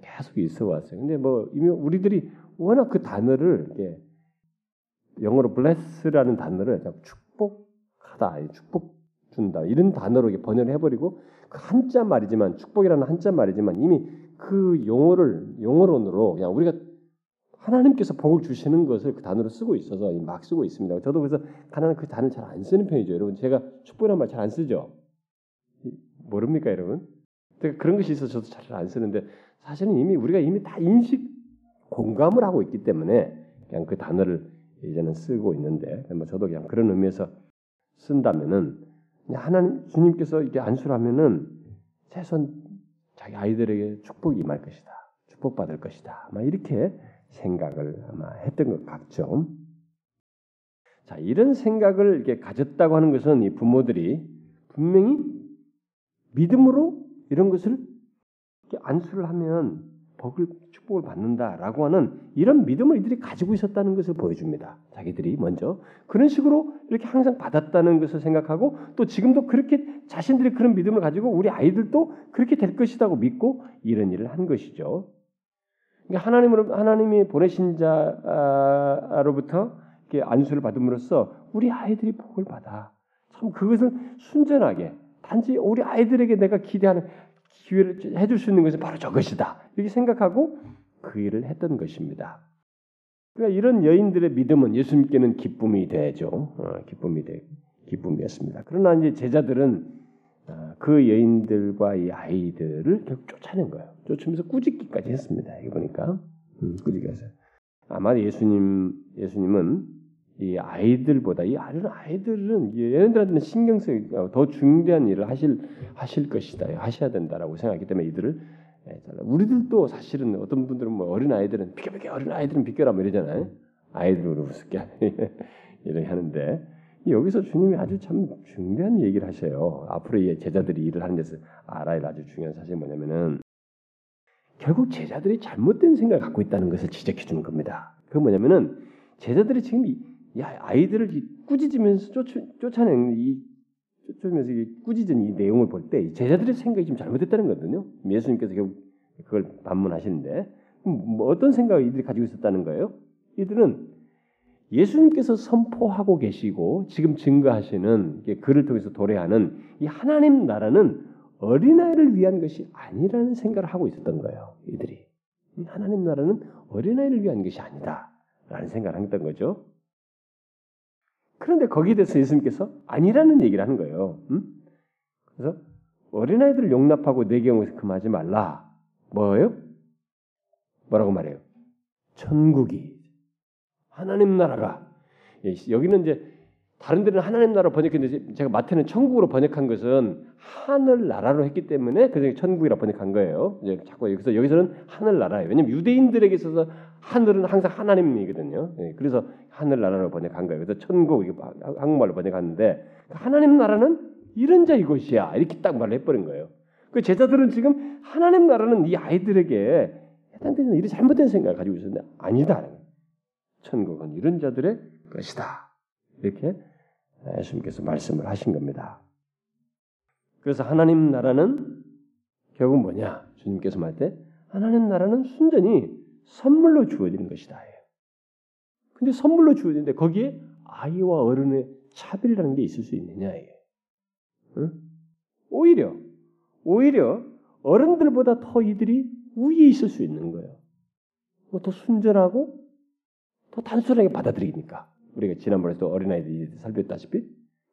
A: 계속 있어 왔어요. 근데 뭐 이미 우리들이 워낙 그 단어를 이렇게 영어로 bless라는 단어를 축복하다, 축복 준다 이런 단어로 번역을 해버리고 그 한자 말이지만 축복이라는 한자 말이지만 이미 그 용어를 용어론으로 그냥 우리가 하나님께서 복을 주시는 것을 그 단어로 쓰고 있어서 막 쓰고 있습니다. 저도 그래서 하나는 그 단어 를 잘 안 쓰는 편이죠. 여러분 제가 축복이라는 말잘 안 쓰죠. 모릅니까, 여러분? 그런 것이 있어서 저도 잘 안 쓰는데 사실은 이미 우리가 이미 다 인식 공감을 하고 있기 때문에 그냥 그 단어를 이제는 쓰고 있는데 뭐 저도 그냥 그런 의미에서 쓴다면은 하나님 주님께서 이렇게 안수하면은 최소한 자기 아이들에게 축복이 임할 것이다. 축복받을 것이다. 아마 이렇게 생각을 아마 했던 것 같죠. 자, 이런 생각을 이렇게 가졌다고 하는 것은 이 부모들이 분명히 믿음으로 이런 것을 안수를 하면 복을 축복을 받는다라고 하는 이런 믿음을 이들이 가지고 있었다는 것을 보여줍니다. 자기들이 먼저 그런 식으로 이렇게 항상 받았다는 것을 생각하고 또 지금도 그렇게 자신들이 그런 믿음을 가지고 우리 아이들도 그렇게 될 것이라고 믿고 이런 일을 한 것이죠. 그러니까 하나님으로 하나님이 보내신 자로부터 안수를 받음으로써 우리 아이들이 복을 받아. 참 그것을 순전하게 단지 우리 아이들에게 내가 기대하는 기회를 해줄 수 있는 것은 바로 저것이다. 이렇게 생각하고 그 일을 했던 것입니다. 그러니까 이런 여인들의 믿음은 예수님께는 기쁨이 되죠. 어, 기쁨이 되, 기쁨이었습니다. 그러나 이제 제자들은 어, 그 여인들과 이 아이들을 결국 쫓아낸 거예요. 쫓으면서 꾸짖기까지 했습니다. 이거 보니까 음, 꾸짖기해서 아마 예수님 예수님은 이 아이들보다 이 아이들은 아이들은 얘네들한테는 신경 쓰더 중대한 일을 하실 하실 것이다 하셔야 된다라고 생각하기 때문에 이들을 예, 우리들도 사실은 어떤 분들은 뭐 어린 아이들은 비켜 비켜 어린 아이들은 비켜라 뭐 이러잖아요. 아이들로 우습게 이렇게 하는데 여기서 주님이 아주 참 중대한 얘기를 하셔요. 앞으로 제자들이 일을 하는 데서 알아야 할 아주 중요한 사실이 뭐냐면은 결국 제자들이 잘못된 생각을 갖고 있다는 것을 지적해 주는 겁니다. 그 뭐냐면은 제자들이 지금 야 아이들을 꾸짖으면서 쫓, 아낸이 쫓으면서 꾸짖은 이 내용을 볼 때 제자들의 생각이 좀 잘못됐다는 거거든요. 예수님께서 결국 그걸 반문하시는데 뭐 어떤 생각을 이들이 가지고 있었다는 거예요? 이들은 예수님께서 선포하고 계시고 지금 증거하시는 글을 통해서 도래하는 이 하나님 나라는 어린아이를 위한 것이 아니라는 생각을 하고 있었던 거예요. 이들이 하나님 나라는 어린아이를 위한 것이 아니다라는 생각을 했던 거죠. 그런데 거기에 대해서 예수님께서 아니라는 얘기를 하는 거예요. 음? 그래서 어린아이들을 용납하고 내 경우에서 금하지 말라. 뭐예요? 뭐라고 말해요? 천국이 하나님 나라가 예, 여기는 이제 다른 데는 하나님 나라 번역했는데 제가 마태는 천국으로 번역한 것은 하늘 나라로 했기 때문에 그래서 천국이라 번역한 거예요. 이제 자꾸 여기서 여기서는 하늘 나라예요. 왜냐면 유대인들에게 있어서 하늘은 항상 하나님이거든요. 예, 그래서 하늘 나라로 번역한 거예요. 그래서 천국 한국말로 번역하는데 하나님 나라는 이런 자 이것이야 이렇게 딱 말을 해버린 거예요. 그 제자들은 지금 하나님 나라는 이 아이들에게 해당되는 이런 잘못된 생각을 가지고 있었는데 아니다. 천국은 이런 자들의 것이다. 이렇게 예수님께서 말씀을 하신 겁니다. 그래서 하나님 나라는 결국 뭐냐? 주님께서 말때 하나님 나라는 순전히 선물로 주어지는 것이다. 근데 선물로 주어지는데 거기에 아이와 어른의 차별이라는 게 있을 수 있느냐 이게. 응? 오히려 오히려 어른들보다 더 이들이 우위에 있을 수 있는 거예요. 뭐더 순전하고 더 단순하게 받아들이니까 우리가 지난번에도 어린아이들이 살폈다시피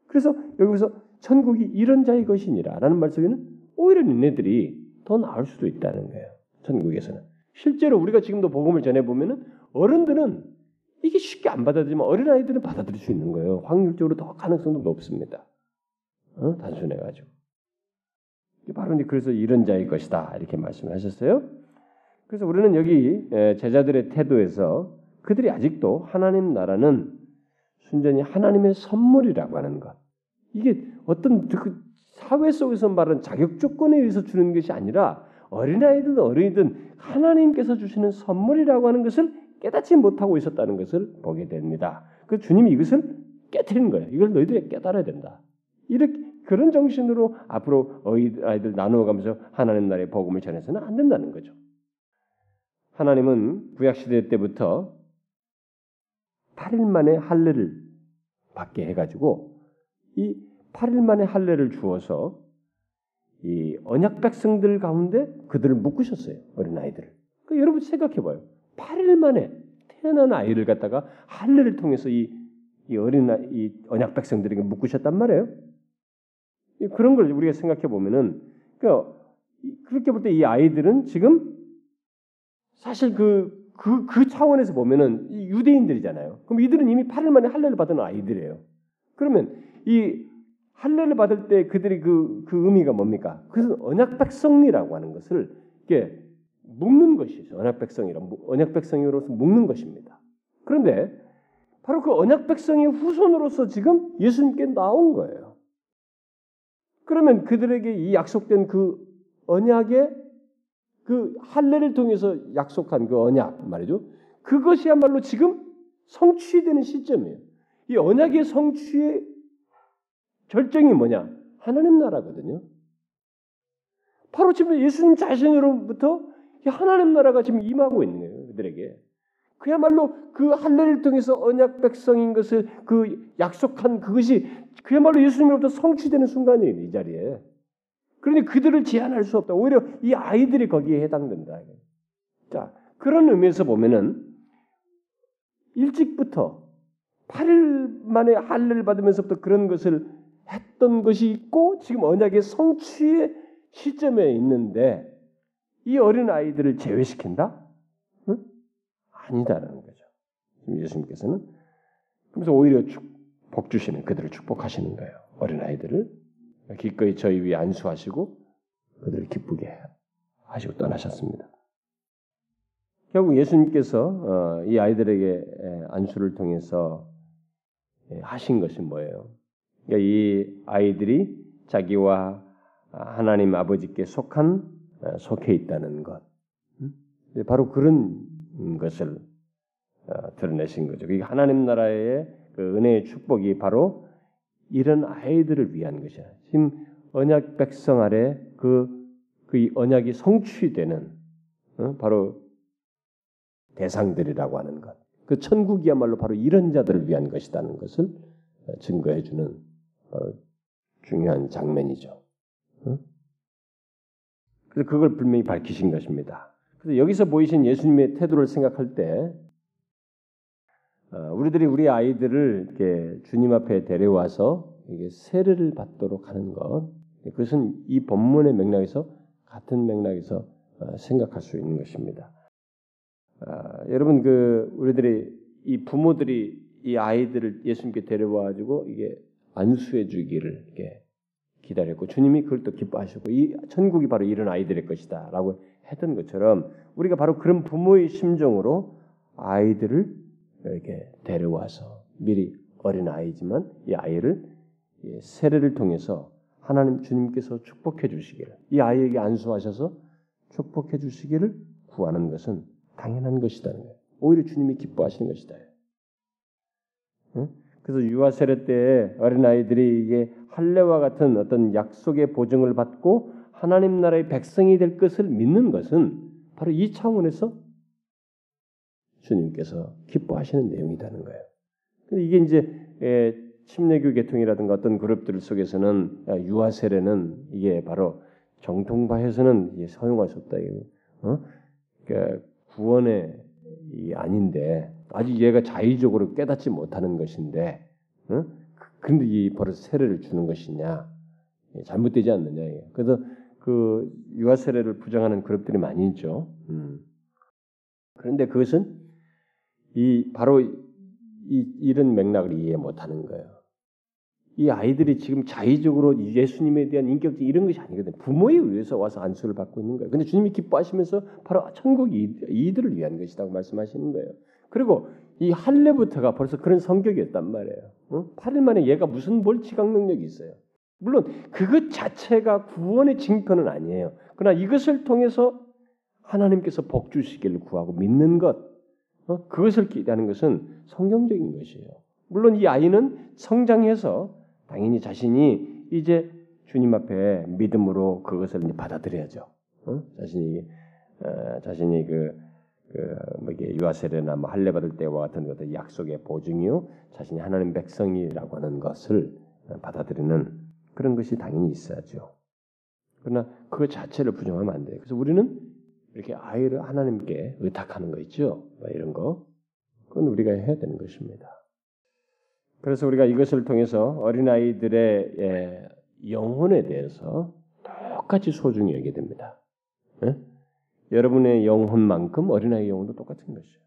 A: 그래서 여기서 천국이 이런 자의 것이니라라는 말 속에는 오히려 너네들이 더 나을 수도 있다는 거예요. 천국에서는 실제로 우리가 지금도 복음을 전해 보면은 어른들은 이게 쉽게 안 받아들이면 어린아이들은 받아들일 수 있는 거예요. 확률적으로 더 가능성도 높습니다. 어? 단순해 가지고. 바로 그래서 이런 자의 것이다. 이렇게 말씀을 하셨어요. 그래서 우리는 여기 제자들의 태도에서 그들이 아직도 하나님 나라는 순전히 하나님의 선물이라고 하는 것. 이게 어떤 그 사회 속에서 말하는 자격 조건에 의해서 주는 것이 아니라 어린아이든 어른이든 하나님께서 주시는 선물이라고 하는 것을 깨닫지 못하고 있었다는 것을 보게 됩니다. 그 주님이 이것을 깨뜨리는 거예요. 이걸 너희들이 깨달아야 된다. 이렇게 그런 정신으로 앞으로 아이들 나누어가면서 하나님 나라의 복음을 전해서는 안 된다는 거죠. 하나님은 구약 시대 때부터 8일 만에 할례를 받게 해가지고 이 8일 만에 할례를 주어서 이 언약 백성들 가운데 그들을 묶으셨어요 어린 아이들을. 그 여러분 생각해봐요. 8일 만에 태어난 아이를 갖다가 할례를 통해서 이, 이 어린 이 언약 백성들에게 묶으셨단 말이에요. 그런 걸 우리가 생각해 보면은 그 그렇게 볼 때 이 아이들은 지금 사실 그, 그, 그 차원에서 보면은 유대인들이잖아요. 그럼 이들은 이미 8일 만에 할례를 받은 아이들이에요. 그러면 이 할례를 받을 때 그들이 그, 그 의미가 뭡니까? 그것은 언약 백성이라고 하는 것을 이게 묶는 것이죠. 언약 백성이라 언약 백성으로서 묶는 것입니다. 그런데 바로 그 언약 백성의 후손으로서 지금 예수님께 나온 거예요. 그러면 그들에게 이 약속된 그 언약의 그 할례를 통해서 약속한 그 언약 말이죠. 그것이야말로 지금 성취되는 시점이에요. 이 언약의 성취의 결정이 뭐냐? 하나님 나라거든요. 바로 지금 예수님 자신으로부터 하나님 나라가 지금 임하고 있는 거예요. 그들에게. 그야말로 그 할례를 통해서 언약 백성인 것을 그 약속한 그것이 그야말로 예수님으로부터 성취되는 순간이에요. 이 자리에. 그러니 그들을 제한할 수 없다. 오히려 이 아이들이 거기에 해당된다. 자, 그런 의미에서 보면은 일찍부터 8일 만에 할례를 받으면서부터 그런 것을 했던 것이 있고 지금 언약의 성취의 시점에 있는데 이 어린 아이들을 제외시킨다? 응? 아니다라는 거죠. 예수님께서는 그래서 오히려 복 주시는 그들을 축복하시는 거예요. 어린 아이들을 기꺼이 저희 위에 안수하시고 그들을 기쁘게 하시고 떠나셨습니다. 결국 예수님께서 어, 이 아이들에게 안수를 통해서 하신 것이 뭐예요? 그러니까 이 아이들이 자기와 하나님 아버지께 속한 어, 속해 있다는 것. 음? 바로 그런 것을 어, 드러내신 거죠. 이 하나님 나라의 그 은혜의 축복이 바로 이런 아이들을 위한 것이야. 지금 언약 백성 아래 그, 그 언약이 성취되는 어? 바로 대상들이라고 하는 것. 그 천국이야말로 바로 이런 자들을 위한 것이라는 것을 증거해 주는 중요한 장면이죠. 그래서 그걸 분명히 밝히신 것입니다. 그래서 여기서 보이신 예수님의 태도를 생각할 때 어, 우리들이 우리 아이들을 이렇게 주님 앞에 데려와서 이게 세례를 받도록 하는 것 그것은 이 본문의 맥락에서 같은 맥락에서 어, 생각할 수 있는 것입니다. 아, 여러분 그 우리들이 이 부모들이 이 아이들을 예수님께 데려와 가지고 이게 안수해 주기를 기다렸고 주님이 그걸 또 기뻐하시고 이 천국이 바로 이런 아이들의 것이다라고 했던 것처럼 우리가 바로 그런 부모의 심정으로 아이들을 이렇게 데려와서 미리 어린 아이지만 이 아이를 세례를 통해서 하나님 주님께서 축복해 주시기를 이 아이에게 안수하셔서 축복해 주시기를 구하는 것은 당연한 것이다는 거예요. 오히려 주님이 기뻐하시는 것이다. 응? 그래서 유아 세례 때 어린 아이들이 이게 할례와 같은 어떤 약속의 보증을 받고 하나님 나라의 백성이 될 것을 믿는 것은 바로 이 차원에서 주님께서 기뻐하시는 내용이라는 거예요. 근데 이게 이제 침례교 계통이라든가 어떤 그룹들 속에서는 유아 세례는 이게 바로 정통파에서는 사용할 수 없다. 어? 그러니까 구원의 이 아닌데 아직 얘가 자의적으로 깨닫지 못하는 것인데, 어? 근데 이 버릇 세례를 주는 것이냐 잘못되지 않느냐. 그래서 그 유아 세례를 부정하는 그룹들이 많이 있죠. 음. 그런데 그것은 이 바로 이, 이런 맥락을 이해 못하는 거예요. 이 아이들이 지금 자의적으로 예수님에 대한 인격적 이런 것이 아니거든. 부모에 의해서 와서 안수를 받고 있는 거예요. 근데 주님이 기뻐하시면서 바로 천국이 이들을 위한 것이라고 말씀하시는 거예요. 그리고 이 할례부터가 벌써 그런 성격이었단 말이에요. 어? 8일 만에 얘가 무슨 뭘 지각 능력이 있어요. 물론 그것 자체가 구원의 징표는 아니에요. 그러나 이것을 통해서 하나님께서 복 주시기를 구하고 믿는 것, 어? 그것을 기대하는 것은 성경적인 것이에요. 물론 이 아이는 성장해서 당연히 자신이 이제 주님 앞에 믿음으로 그것을 받아들여야죠. 어? 자신이 어, 자신이 그, 그뭐 이게 유아 세례나 뭐 할례 받을 때와 같은 것들 약속의 보증이요, 자신이 하나님 백성이라고 하는 것을 받아들이는 그런 것이 당연히 있어야죠. 그러나 그 자체를 부정하면 안 돼요. 그래서 우리는 이렇게 아이를 하나님께 의탁하는 거 있죠. 뭐 이런 거. 그건 우리가 해야 되는 것입니다. 그래서 우리가 이것을 통해서 어린아이들의 예, 영혼에 대해서 똑같이 소중히 여기게 됩니다. 예? 여러분의 영혼만큼 어린아이 영혼도 똑같은 것이에요.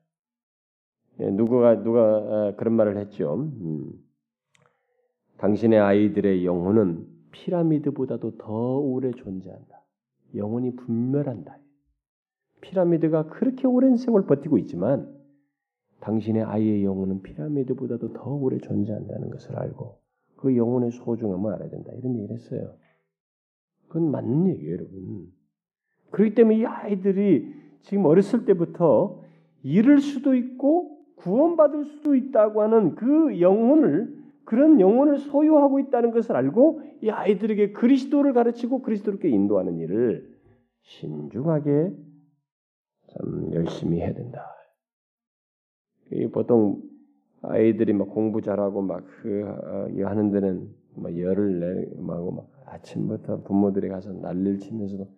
A: 예, 누가 누가 아, 그런 말을 했죠. 음. 당신의 아이들의 영혼은 피라미드보다도 더 오래 존재한다. 영혼이 분멸한다. 피라미드가 그렇게 오랜 세월 버티고 있지만 당신의 아이의 영혼은 피라미드보다도 더 오래 존재한다는 것을 알고 그 영혼의 소중함을 알아야 된다. 이런 얘기를 했어요. 그건 맞는 얘기예요, 여러분. 그렇기 때문에 이 아이들이 지금 어렸을 때부터 잃을 수도 있고 구원받을 수도 있다고 하는 그 영혼을 그런 영혼을 소유하고 있다는 것을 알고 이 아이들에게 그리스도를 가르치고 그리스도께 인도하는 일을 신중하게 참 열심히 해야 된다. 보통 아이들이 막 공부 잘하고 막 그 어, 하는 데는 막 열을 내고 막 아침부터 부모들이 가서 난리를 치면서도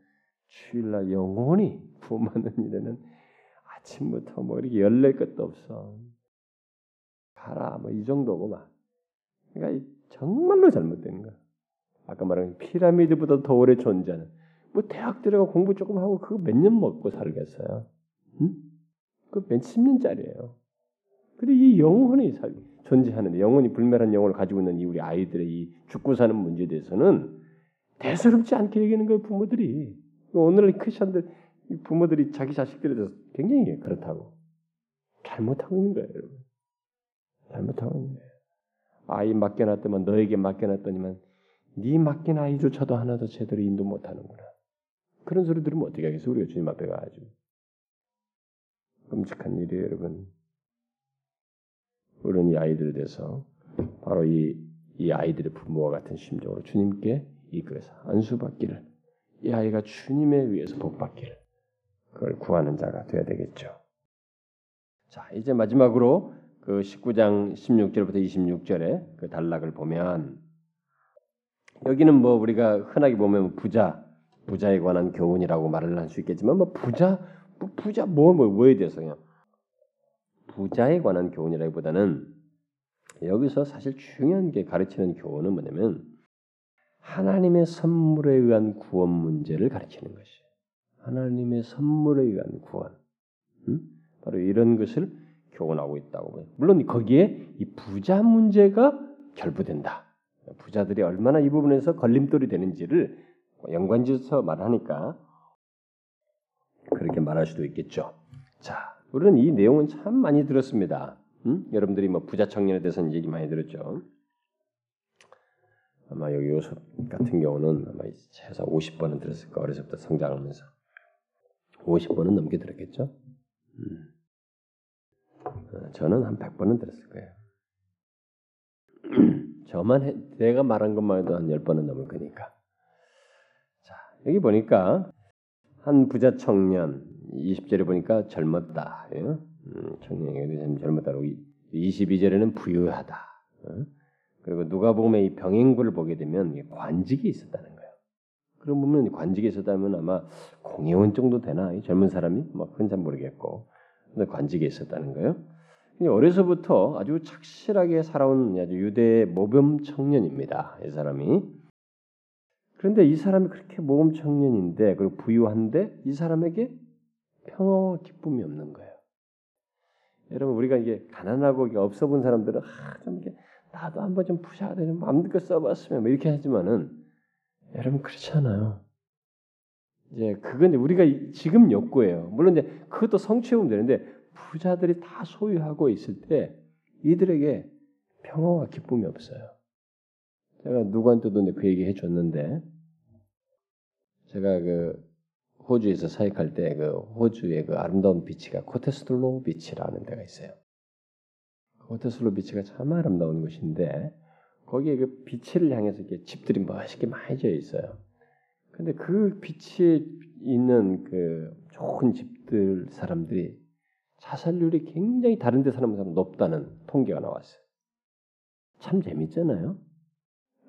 A: 주일날 영원히 구원받는 일에는 아침부터 뭐 이렇게 열낼 것도 없어. 가라 뭐 이 정도고 막. 그러니까 정말로 잘못된 거야. 아까 말한 피라미드보다 더 오래 존재하는. 뭐 대학 들어가 공부 조금 하고 그거 몇 년 먹고 살겠어요. 응? 그 몇십 년짜리예요. 근데 이 영혼이 살, 존재하는데 영혼이 불멸한 영혼을 가지고 있는 이 우리 아이들의 이 죽고 사는 문제에 대해서는 대수롭지 않게 얘기하는 거예요 부모들이. 오늘날 크리스천들 부모들이 자기 자식들에 대해서 굉장히 그렇다고 잘못하고 있는 거예요, 여러분. 잘못하고 있는 거예요. 아이 맡겨놨더만 너에게 맡겨놨더니만 네 맡긴 아이조차도 하나도 제대로 인도 못하는구나. 그런 소리 들으면 어떻게 하겠어요? 우리가 주님 앞에 가가지고. 끔찍한 일이에요, 여러분. 우리는 이 아이들에 대해서 바로 이, 이 아이들의 부모와 같은 심정으로 주님께 이끌어서 안수받기를 이 아이가 주님에 의해서 복받기를 그걸 구하는 자가 되어야 되겠죠. 자, 이제 마지막으로 그 19장 16절부터 26절의 그 단락을 보면 여기는 뭐 우리가 흔하게 보면 부자, 부자에 관한 교훈이라고 말을 할 수 있겠지만 뭐 부자, 뭐 부자 뭐, 뭐 뭐에 대해서 그냥 부자에 관한 교훈이라기보다는 여기서 사실 중요한 게 가르치는 교훈은 뭐냐면 하나님의 선물에 의한 구원 문제를 가르치는 것이에요. 하나님의 선물에 의한 구원. 음? 바로 이런 것을 교훈하고 있다고 봐요. 물론 거기에 이 부자 문제가 결부된다. 부자들이 얼마나 이 부분에서 걸림돌이 되는지를 연관지어서 말하니까 그렇게 말할 수도 있겠죠. 자, 우리는 이 내용은 참 많이 들었습니다. 음? 여러분들이 뭐 부자 청년에 대해서는 얘기 많이 들었죠. 아마 여기 요셉 같은 경우는 아마 최소 50번은 들었을 까 어려서부터 성장하면서 50번은 넘게 들었겠죠. 음. 어, 저는 한 100번은 들었을 거예요. 저만 해, 내가 말한 것만 해도 한 10번은 넘을 거니까. 자, 여기 보니까 한 부자 청년 20절에 보니까 젊었다. 예? 음, 청년이 젊었다고 22절에는 부유하다. 어? 그리고 누가 보면 이 병행부를 보게 되면 관직이 있었다는 거예요. 그럼 보면 관직이 있었다면 아마 공회원 정도 되나 이 젊은 사람이 뭐 그건 잘 모르겠고 근데 관직이 있었다는 거예요. 어려서부터 아주 착실하게 살아온 아주 유대 모범 청년입니다. 이 사람이. 그런데 이 사람이 그렇게 모범 청년인데 그리고 부유한데 이 사람에게 평화와 기쁨이 없는 거예요. 여러분 우리가 이게 가난하고 없어 본 사람들은 아, 좀 이게 나도 한번 좀 부자가 되면 마음껏 써봤으면 뭐 이렇게 하지만은 여러분 그렇지 않아요. 이제 그건 우리가 지금 욕구예요. 물론 이제 그것도 성취하면 되는데 부자들이 다 소유하고 있을 때 이들에게 평화와 기쁨이 없어요. 제가 누구한테도 그 얘기 해줬는데 제가 그 호주에서 사역할 때 그 호주의 그 아름다운 비치가 코테스톨로 비치라는 데가 있어요. 코테슬로 비치가 참 아름다운 곳인데 거기에 그 비치를 향해서 이렇게 집들이 멋있게 많이 지어 있어요. 근데 그 비치에 있는 그 좋은 집들 사람들이 자살률이 굉장히 다른 데 사는 사람 높다는 통계가 나왔어요. 참 재밌잖아요.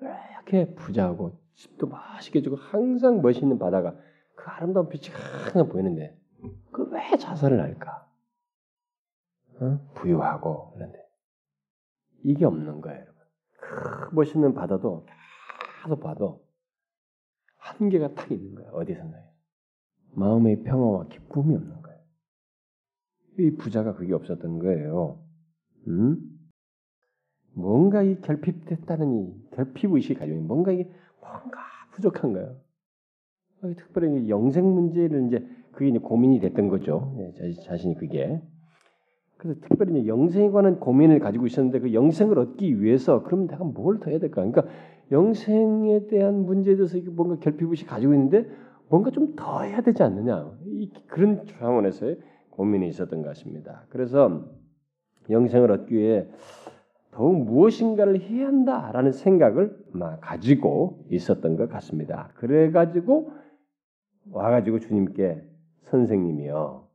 A: 왜 이렇게 부자하고 집도 맛있게 주고 항상 멋있는 바다가 그 아름다운 빛이 항상 보이는데 그 왜 자살을 할까? 어? 부유하고 그런데 이게 없는 거예요. 그 멋있는 바다도 계속 봐도 한계가 딱 있는 거예요. 어디선가. 마음의 평화와 기쁨이 없는 거예요. 이 부자가 그게 없었던 거예요. 음? 뭔가 이 결핍됐다는 이 결핍 의식이 가지고 뭔가 이게 뭔가 부족한 거예요. 특별히 영생 문제를 이제 그게 이제 고민이 됐던 거죠. 예, 자신이 그게. 그래서 특별히 영생에 관한 고민을 가지고 있었는데 그 영생을 얻기 위해서 그럼 내가 뭘 더 해야 될까? 그러니까 영생에 대한 문제에 대해서 뭔가 결핍의식 가지고 있는데 뭔가 좀 더 해야 되지 않느냐? 이, 그런 차원에서의 고민이 있었던 것 같습니다. 그래서 영생을 얻기 위해 더욱 무엇인가를 해야 한다라는 생각을 가지고 있었던 것 같습니다. 그래 가지고 와 가지고 주님께 선생님이요.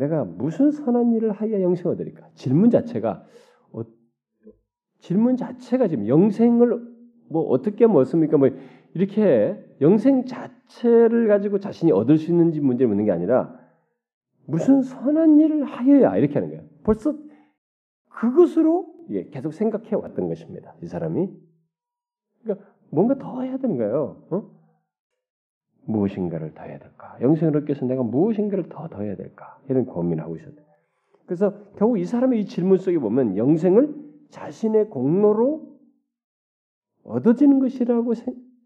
A: 내가 무슨 선한 일을 하여 영생을 얻으리까? 질문 자체가 어, 질문 자체가 지금 영생을 뭐 어떻게 뭐 얻습니까? 뭐 이렇게 영생 자체를 가지고 자신이 얻을 수 있는지 문제를 묻는 게 아니라 무슨 선한 일을 하여야 이렇게 하는 거예요. 벌써 그것으로 예, 계속 생각해 왔던 것입니다. 이 사람이 그러니까 뭔가 더 해야 되는 거예요. 어? 무엇인가를 더 해야 될까? 위해서 내가 무엇인가를 더 더 해야 될까? 이런 고민을 하고 있었다. 그래서 결국 이 사람의 이 질문 속에 보면 영생을 자신의 공로로 얻어지는 것이라고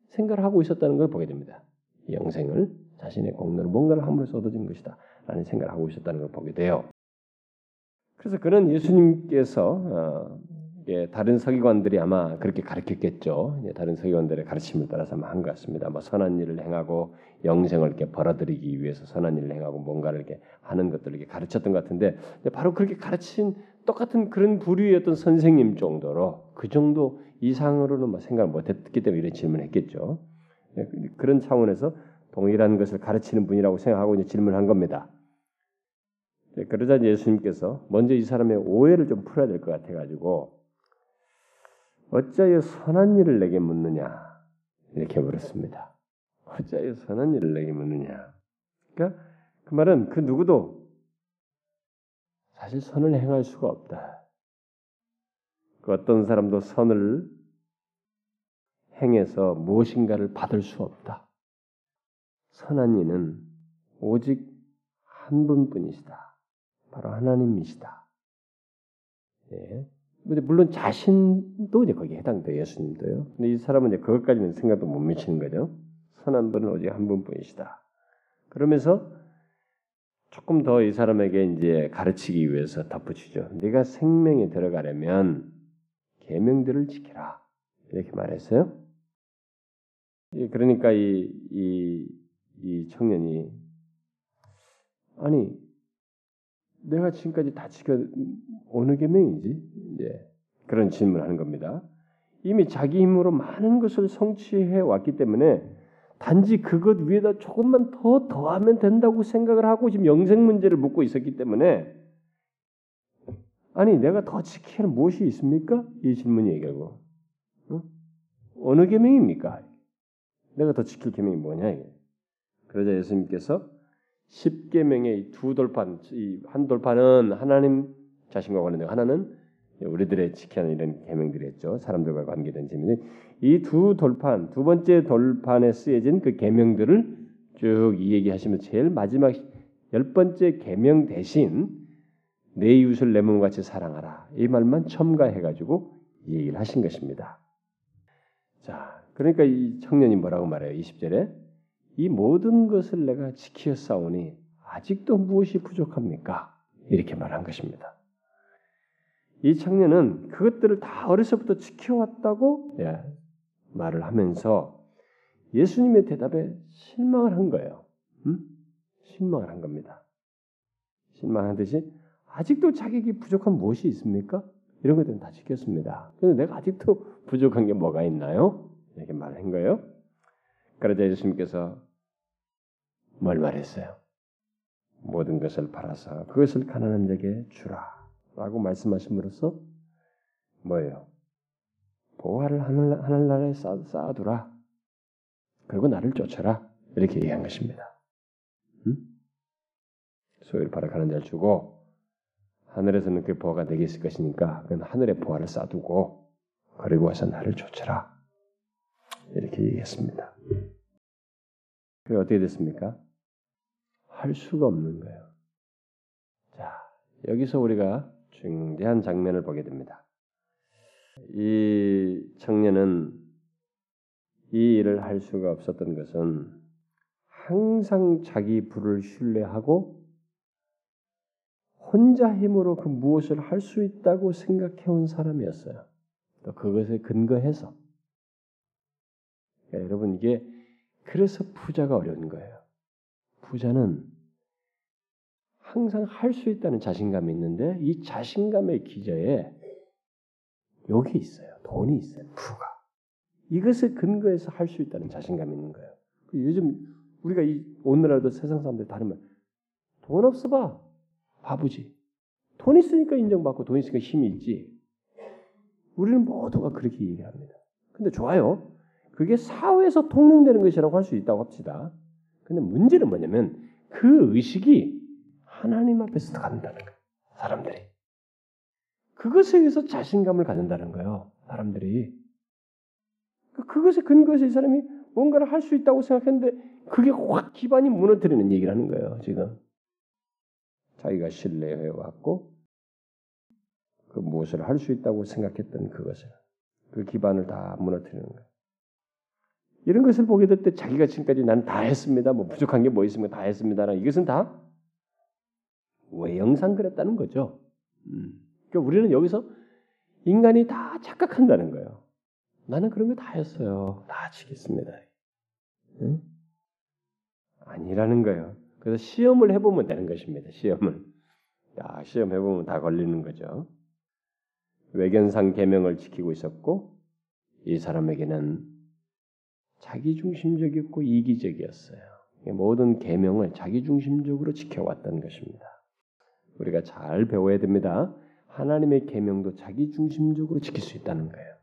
A: 생각을 하고 있었다는 걸 보게 됩니다. 영생을 자신의 공로로 뭔가를 함으로써 얻어지는 것이다. 라는 생각을 하고 있었다는 걸 보게 돼요. 그래서 그는 예수님께서 어, 예, 다른 서기관들이 아마 그렇게 가르쳤겠죠. 예, 다른 서기관들의 가르침을 따라서 한 것 같습니다. 뭐 선한 일을 행하고 영생을 이렇게 벌어들이기 위해서 선한 일을 행하고 뭔가를 이렇게 하는 것들을 이렇게 가르쳤던 것 같은데 바로 그렇게 가르친 똑같은 그런 부류의 어떤 선생님 정도로 그 정도 이상으로는 뭐 생각을 못했기 때문에 이런 질문했겠죠. 예, 그런 차원에서 동일한 것을 가르치는 분이라고 생각하고 이제 질문한 겁니다. 예, 그러자 예수님께서 먼저 이 사람의 오해를 좀 풀어야 될 것 같아가지고 어찌하여 선한 일을 내게 묻느냐 이렇게 물었습니다. 어찌하여 선한 일을 내게 묻느냐. 그러니까 그 말은 그 누구도 사실 선을 행할 수가 없다. 그 어떤 사람도 선을 행해서 무엇인가를 받을 수 없다. 선한 이는 오직 한 분뿐이시다. 바로 하나님이시다. 예. 물론 자신도 이제 거기에 해당돼요. 예수님도요. 근데 이 사람은 이제 그것까지는 생각도 못 미치는 거죠. 선한 분은 오직 한 분뿐이시다. 그러면서 조금 더 이 사람에게 이제 가르치기 위해서 덧붙이죠. 네가 생명에 들어가려면 계명들을 지키라. 이렇게 말했어요. 그러니까 이, 이, 이 청년이 아니 내가 지금까지 다 지켜 어느 계명이지? 예, 그런 질문하는 겁니다. 이미 자기 힘으로 많은 것을 성취해 왔기 때문에 단지 그것 위에다 조금만 더 더하면 된다고 생각을 하고 지금 영생 문제를 묻고 있었기 때문에 아니 내가 더 지켜야 할 무엇이 있습니까? 이 질문이 결국 어? 어느 계명입니까? 내가 더 지킬 계명이 뭐냐. 그러자 예수님께서 십계명의 두 돌판, 이 한 돌판은 하나님 자신과 관련된 하나는 우리들의 지켜야 하는 이런 계명들이었죠. 사람들과 관계된 재미는 이두 돌판, 두 번째 돌판에 쓰여진 그 계명들을 쭉 이 얘기하시면 제일 마지막 열 번째 계명 대신 내 이웃을 내 몸같이 사랑하라 이 말만 첨가해 가지고 이 얘기를 하신 것입니다. 자, 그러니까 이 청년이 뭐라고 말해요? 20절에 이 모든 것을 내가 지키어 싸우니 아직도 무엇이 부족합니까? 이렇게 말한 것입니다. 이 청년은 그것들을 다 어려서부터 지켜왔다고 예, 말을 하면서 예수님의 대답에 실망을 한 거예요. 음? 실망을 한 겁니다. 실망하듯이 아직도 자격이 부족한 무엇이 있습니까? 이런 것들은 다 지켰습니다. 그런데 내가 아직도 부족한 게 뭐가 있나요? 이렇게 말한 거예요. 그러자 예수님께서 뭘 말했어요? 모든 것을 팔아서 그것을 가난한 자에게 주라라고 말씀하심으로써 뭐예요? 보화를 하늘, 하늘나라에 쌓, 쌓아두라. 그리고 나를 쫓아라. 이렇게 얘기한 것입니다. 음? 소유를 가는 자를 주고 하늘에서는 그 보화가 내게 있을 것이니까 그건 하늘의 보화를 쌓아두고 그리고 와서 나를 쫓아라. 이렇게 얘기했습니다. 그게 어떻게 됐습니까? 할 수가 없는 거예요. 자, 여기서 우리가 중대한 장면을 보게 됩니다. 이 청년은 이 일을 할 수가 없었던 것은 항상 자기 불을 신뢰하고 혼자 힘으로 그 무엇을 할 수 있다고 생각해 온 사람이었어요. 또 그것에 근거해서. 그러니까 여러분 이게 그래서 부자가 어려운 거예요. 부자는 항상 할 수 있다는 자신감이 있는데 이 자신감의 기저에 여기 있어요. 돈이 있어요. 부가. 이것을 근거해서 할 수 있다는 자신감이 있는 거예요. 그 요즘 우리가 이 오늘날도 세상 사람들 다른 말, 돈 없어 봐. 바보지. 돈 있으니까 인정받고 돈 있으니까 힘이 있지. 우리는 모두가 그렇게 얘기합니다. 근데 좋아요. 그게 사회에서 통용되는 것이라고 할 수 있다고 합시다. 근데 문제는 뭐냐면 그 의식이 하나님 앞에서 간다는 거예요. 사람들이. 그것에 의해서 자신감을 갖는다는 거예요. 사람들이. 그 그것에 근거해서 이 사람이 뭔가를 할 수 있다고 생각했는데 그게 확 기반이 무너뜨리는 얘기를 하는 거예요. 지금. 자기가 신뢰해 왔고 그 무엇을 할 수 있다고 생각했던 그것을 그 기반을 다 무너뜨리는 거예요. 이런 것을 보게 될 때 자기가 지금까지 나는 다 했습니다. 뭐 부족한 게 뭐 있으면 다 했습니다. 이것은 다 외형상 그랬다는 거죠. 음. 그러니까 우리는 여기서 인간이 다 착각한다는 거예요. 나는 그런 거 다 했어요. 다 지겠습니다. 응? 아니라는 거예요. 그래서 시험을 해보면 되는 것입니다. 시험을. 야, 시험 해보면 다 걸리는 거죠. 외견상 계명을 지키고 있었고 이 사람에게는 자기중심적이었고 이기적이었어요. 모든 계명을 자기중심적으로 지켜왔던 것입니다. 우리가 잘 배워야 됩니다. 하나님의 계명도 자기중심적으로 지킬 수 있다는 거예요.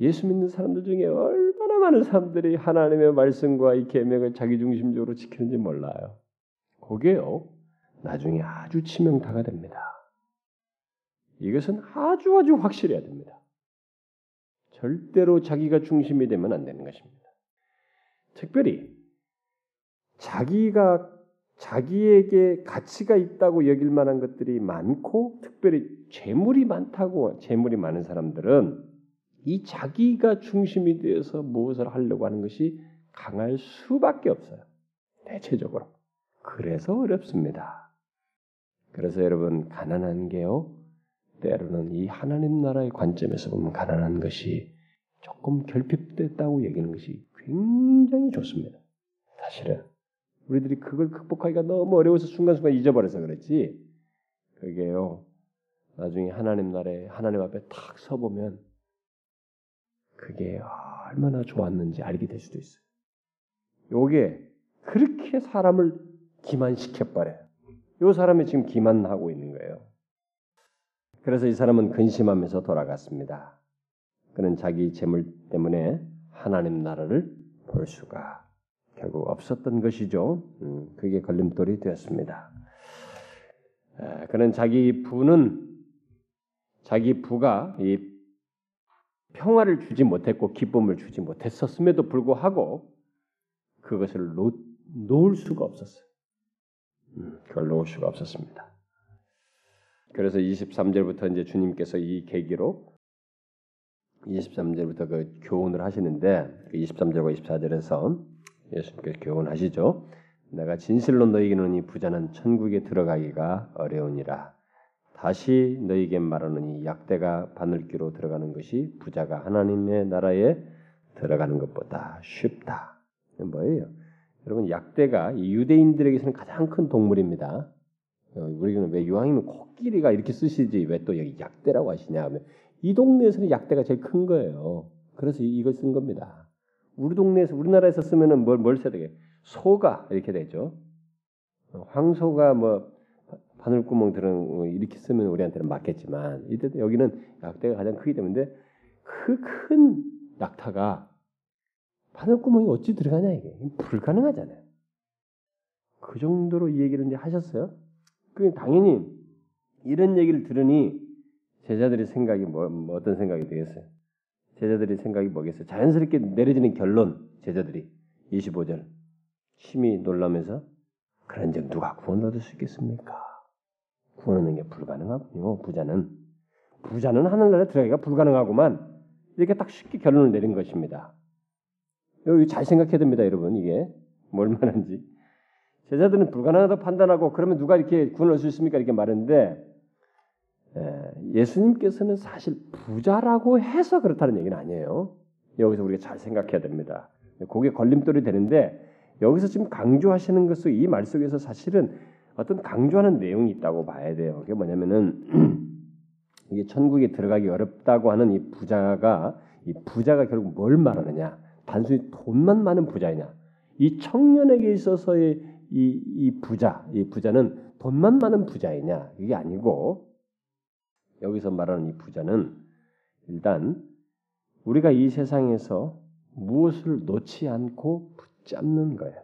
A: 예수 믿는 사람들 중에 얼마나 많은 사람들이 하나님의 말씀과 이 계명을 자기중심적으로 지키는지 몰라요. 그게요. 나중에 아주 치명타가 됩니다. 이것은 아주 아주 확실해야 됩니다. 절대로 자기가 중심이 되면 안 되는 것입니다. 특별히 자기가 자기에게 가치가 있다고 여길 만한 것들이 많고 특별히 재물이 많다고 재물이 많은 사람들은 이 자기가 중심이 되어서 무엇을 하려고 하는 것이 강할 수밖에 없어요. 대체적으로. 그래서 어렵습니다. 그래서 여러분 가난한 게요. 때로는 이 하나님 나라의 관점에서 보면 가난한 것이 조금 결핍됐다고 얘기하는 것이 굉장히 좋습니다. 사실은 우리들이 그걸 극복하기가 너무 어려워서 순간순간 잊어버려서 그렇지. 그게요. 나중에 하나님 나라에 하나님 앞에 탁 서보면 그게 얼마나 좋았는지 알게 될 수도 있어요. 요게 그렇게 사람을 기만시켜 버려요. 요 사람이 지금 기만하고 있는 거예요. 그래서 이 사람은 근심하면서 돌아갔습니다. 그는 자기 재물 때문에 하나님 나라를 볼 수가 결국 없었던 것이죠. 음, 그게 걸림돌이 되었습니다. 그는 자기 부는 자기 부가 이 평화를 주지 못했고 기쁨을 주지 못했었음에도 불구하고 그것을 놓, 놓을 수가 없었어요. 음, 그걸 놓을 수가 없었습니다. 그래서 23절부터 이제 주님께서 이 계기로 23절부터 그 교훈을 하시는데 23절과 그 24절에서 예수님께서 교훈하시죠. 내가 진실로 너희에게 이 부자는 천국에 들어가기가 어려우니라. 다시 너희에게 말하노니 약대가 바늘기로 들어가는 것이 부자가 하나님의 나라에 들어가는 것보다 쉽다. 뭐예요? 여러분 약대가 유대인들에게서는 가장 큰 동물입니다. 어, 우리는 왜 유황이면 코끼리가 이렇게 쓰시지 왜 또 여기 약대라고 하시냐 하면 이 동네에서는 약대가 제일 큰 거예요. 그래서 이걸 쓴 겁니다. 우리 동네에서 우리나라에서 쓰면은 뭘, 뭘 써야 되게 소가 이렇게 되죠. 어, 황소가 뭐 바늘구멍 들은 어, 이렇게 쓰면 우리한테는 맞겠지만 이때 여기는 약대가 가장 크기 때문에 그 큰 낙타가 바늘구멍이 어찌 들어가냐 이게 불가능하잖아요. 그 정도로 이 얘기를 이제 하셨어요. 그 당연히 이런 얘기를 들으니 제자들의 생각이 뭐, 뭐 어떤 생각이 되겠어요? 제자들의 생각이 뭐겠어요? 자연스럽게 내려지는 결론 제자들이 25절 심히 놀라면서 그런 적 누가 구원 얻을 수 있겠습니까? 구원하는 게 불가능하군요. 부자는 부자는 하늘나라에 들어가기가 불가능하구만 이렇게 딱 쉽게 결론을 내린 것입니다. 여기 잘 생각해야 됩니다, 여러분. 이게 뭘 말하는지 제자들은 불가능하다고 판단하고 그러면 누가 이렇게 구원할 수 있습니까? 이렇게 말했는데 예수님께서는 사실 부자라고 해서 그렇다는 얘기는 아니에요. 여기서 우리가 잘 생각해야 됩니다. 그게 걸림돌이 되는데 여기서 지금 강조하시는 것은 이 말 속에서 사실은 어떤 강조하는 내용이 있다고 봐야 돼요. 그게 뭐냐면은 이게 천국에 들어가기 어렵다고 하는 이 부자가 이 부자가 결국 뭘 말하느냐? 단순히 돈만 많은 부자이냐? 이 청년에게 있어서의 이, 이 부자, 이 부자는 돈만 많은 부자이냐? 이게 아니고 여기서 말하는 이 부자는 일단 우리가 이 세상에서 무엇을 놓지 않고 붙잡는 거예요.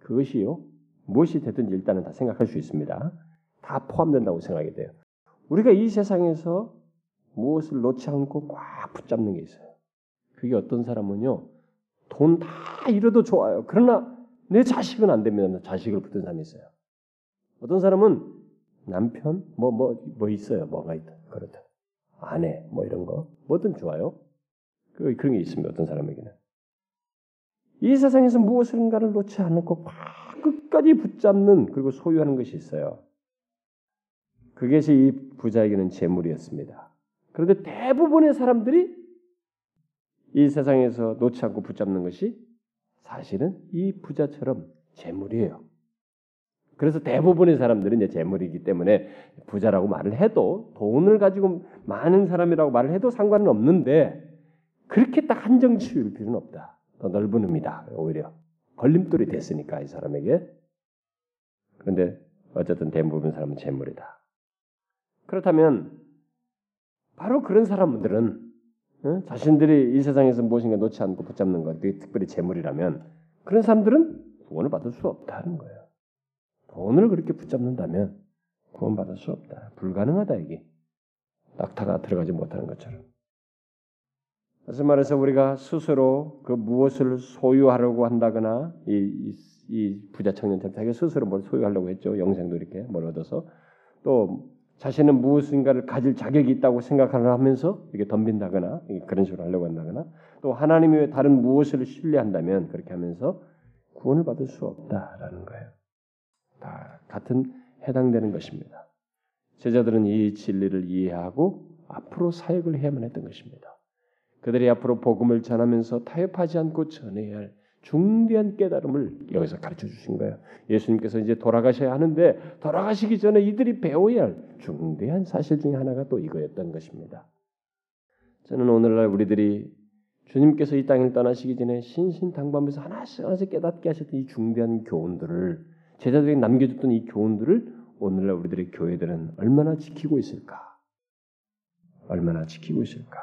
A: 그것이요. 무엇이 되든지 일단은 다 생각할 수 있습니다. 다 포함된다고 생각이 돼요. 우리가 이 세상에서 무엇을 놓지 않고 꽉 붙잡는 게 있어요. 그게 어떤 사람은요. 돈 다 잃어도 좋아요. 그러나 내 자식은 안 됩니다. 자식을 붙든 사람이 있어요. 어떤 사람은 남편 뭐 뭐뭐 뭐, 뭐 있어요. 뭐가 있다. 그렇다. 아내 뭐 이런 거 뭐든 좋아요. 그 그런 게 있습니다. 어떤 사람에게는 이 세상에서 무엇인가를 놓지 않고 끝까지 붙잡는 그리고 소유하는 것이 있어요. 그것이 이 부자에게는 재물이었습니다. 그런데 대부분의 사람들이 이 세상에서 놓지 않고 붙잡는 것이 사실은 이 부자처럼 재물이에요. 그래서 대부분의 사람들은 이제 재물이기 때문에 부자라고 말을 해도 돈을 가지고 많은 사람이라고 말을 해도 상관은 없는데 그렇게 딱 한정 지을 필요는 없다. 더 넓은 의미다. 오히려 걸림돌이 됐으니까 이 사람에게. 그런데 어쨌든 대부분 사람은 재물이다. 그렇다면 바로 그런 사람들은 자신들이 이 세상에서 무엇인가 놓지 않고 붙잡는 것, 특별히 재물이라면 그런 사람들은 구원을 받을 수 없다는 거예요. 돈을 그렇게 붙잡는다면 구원받을 수 없다. 불가능하다 이게. 낙타가 들어가지 못하는 것처럼. 다시 말해서 우리가 스스로 그 무엇을 소유하려고 한다거나 이, 이, 이 부자 청년처럼 자기 스스로 뭘 소유하려고 했죠. 영생도 이렇게 뭘 얻어서 또 자신은 무엇인가를 가질 자격이 있다고 생각하면서 이렇게 덤빈다거나 그런 식으로 하려고 한다거나 또 하나님 외 다른 무엇을 신뢰한다면 그렇게 하면서 구원을 받을 수 없다라는 거예요. 다 같은 해당되는 것입니다. 제자들은 이 진리를 이해하고 앞으로 사역을 해야만 했던 것입니다. 그들이 앞으로 복음을 전하면서 타협하지 않고 전해야 할 중대한 깨달음을 여기서 가르쳐 주신 거예요. 예수님께서 이제 돌아가셔야 하는데 돌아가시기 전에 이들이 배워야 할 중대한 사실 중에 하나가 또 이거였던 것입니다. 저는 오늘날 우리들이 주님께서 이 땅을 떠나시기 전에 신신당부하면서 하나씩 하나씩 깨닫게 하셨던 이 중대한 교훈들을 제자들에게 남겨줬던 이 교훈들을 오늘날 우리들의 교회들은 얼마나 지키고 있을까? 얼마나 지키고 있을까?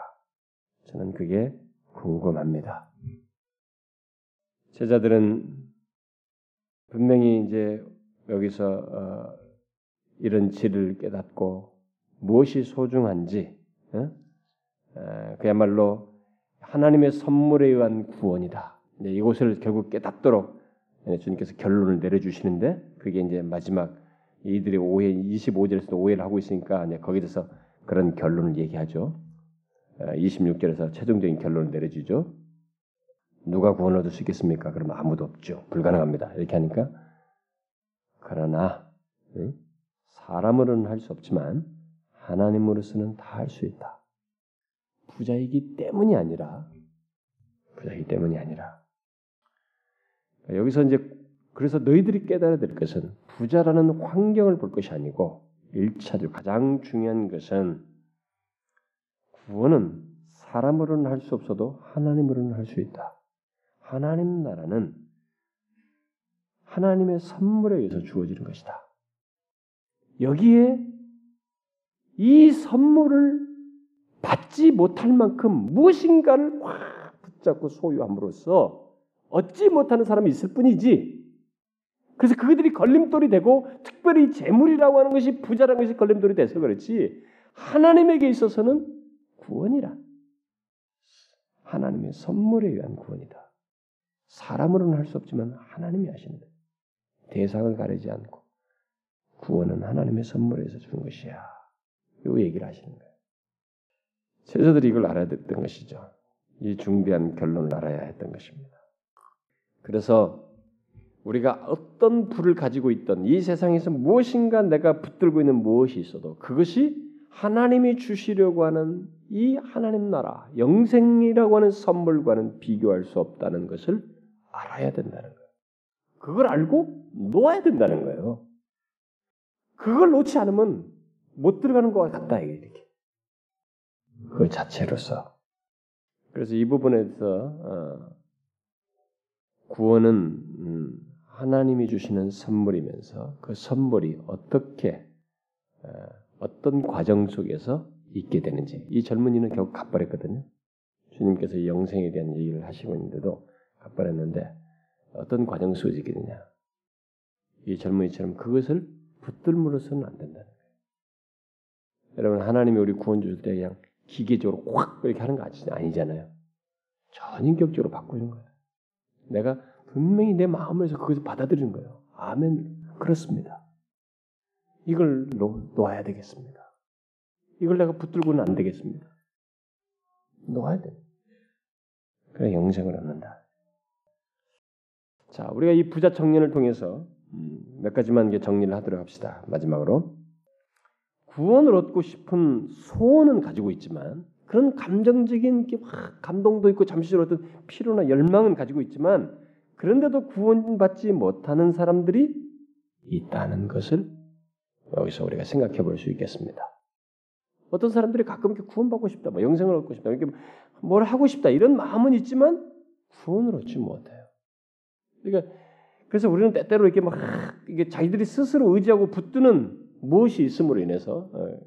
A: 저는 그게 궁금합니다. 제자들은 분명히 이제 여기서 어, 이런 질을 깨닫고 무엇이 소중한지 어? 어, 그야말로 하나님의 선물에 의한 구원이다. 이것을 결국 깨닫도록 주님께서 결론을 내려주시는데 그게 이제 마지막 이들의 오해 25절에서도 오해를 하고 있으니까 거기서 그런 결론을 얘기하죠. 26절에서 최종적인 결론을 내려주죠. 누가 구원을 얻을 수 있겠습니까? 그러면 아무도 없죠. 불가능합니다. 이렇게 하니까 그러나 사람으로는 할 수 없지만 하나님으로서는 다 할 수 있다. 부자이기 때문이 아니라 부자이기 때문이 아니라 여기서 이제 그래서 너희들이 깨달아야 될 것은 부자라는 환경을 볼 것이 아니고 일차적 가장 중요한 것은 구원은 사람으로는 할 수 없어도 하나님으로는 할 수 있다. 하나님 나라는 하나님의 선물에 의해서 주어지는 것이다. 여기에 이 선물을 받지 못할 만큼 무엇인가를 확 붙잡고 소유함으로써 얻지 못하는 사람이 있을 뿐이지. 그래서 그들이 걸림돌이 되고 특별히 재물이라고 하는 것이 부자라는 것이 걸림돌이 돼서 그렇지 하나님에게 있어서는 구원이라 하나님의 선물에 의한 구원이다. 사람으로는 할 수 없지만 하나님이 하시는. 대상을 가리지 않고 구원은 하나님의 선물에서 주는 것이야. 요 얘기를 하시는 거예요. 제자들이 이걸 알아야 됐던 것이죠. 이 중대한 결론을 알아야 했던 것입니다. 그래서 우리가 어떤 불을 가지고 있던 이 세상에서 무엇인가 내가 붙들고 있는 무엇이 있어도 그것이 하나님이 주시려고 하는 이 하나님 나라 영생이라고 하는 선물과는 비교할 수 없다는 것을 알아야 된다는 거예요. 그걸 알고 놓아야 된다는 거예요. 그걸 놓지 않으면 못 들어가는 것 같다 이렇게. 그 자체로서. 그래서 이 부분에서 어, 구원은 음, 하나님이 주시는 선물이면서 그 선물이 어떻게 어, 어떤 과정 속에서 있게 되는지 이 젊은이는 결국 갚아냈거든요. 주님께서 영생에 대한 얘기를 하시고 있는데도 갚아냈는데 어떤 과정 되냐. 이 젊은이처럼 그것을 붙들므로서는 안 된다는 거예요. 여러분 하나님이 우리 구원 주실 때 그냥 기계적으로 확 이렇게 하는 거 아니잖아요. 전인격적으로 바꾸는 거예요. 내가 분명히 내 마음에서 그것을 받아들이는 거예요. 아멘. 그렇습니다. 이걸 놓, 아야 되겠습니다. 이걸 내가 붙들고는 안 되겠습니다. 놓아야 돼. 그래 영생을 얻는다. 자, 우리가 이 부자 청년을 통해서 음, 몇 가지만 정리를 하도록 합시다. 마지막으로 구원을 얻고 싶은 소원은 가지고 있지만 그런 감정적인 감동도 있고 잠시적으로 어떤 피로나 열망은 가지고 있지만 그런데도 구원받지 못하는 사람들이 있다는 것을 여기서 우리가 생각해 볼 수 있겠습니다. 어떤 사람들이 가끔 이렇게 구원받고 싶다, 뭐 영생을 얻고 싶다, 이렇게 뭘 하고 싶다 이런 마음은 있지만 구원을 얻지 못해요. 그러니까 그래서 우리는 때때로 이렇게 막 이게 자기들이 스스로 의지하고 붙드는 무엇이 있음으로 인해서 어,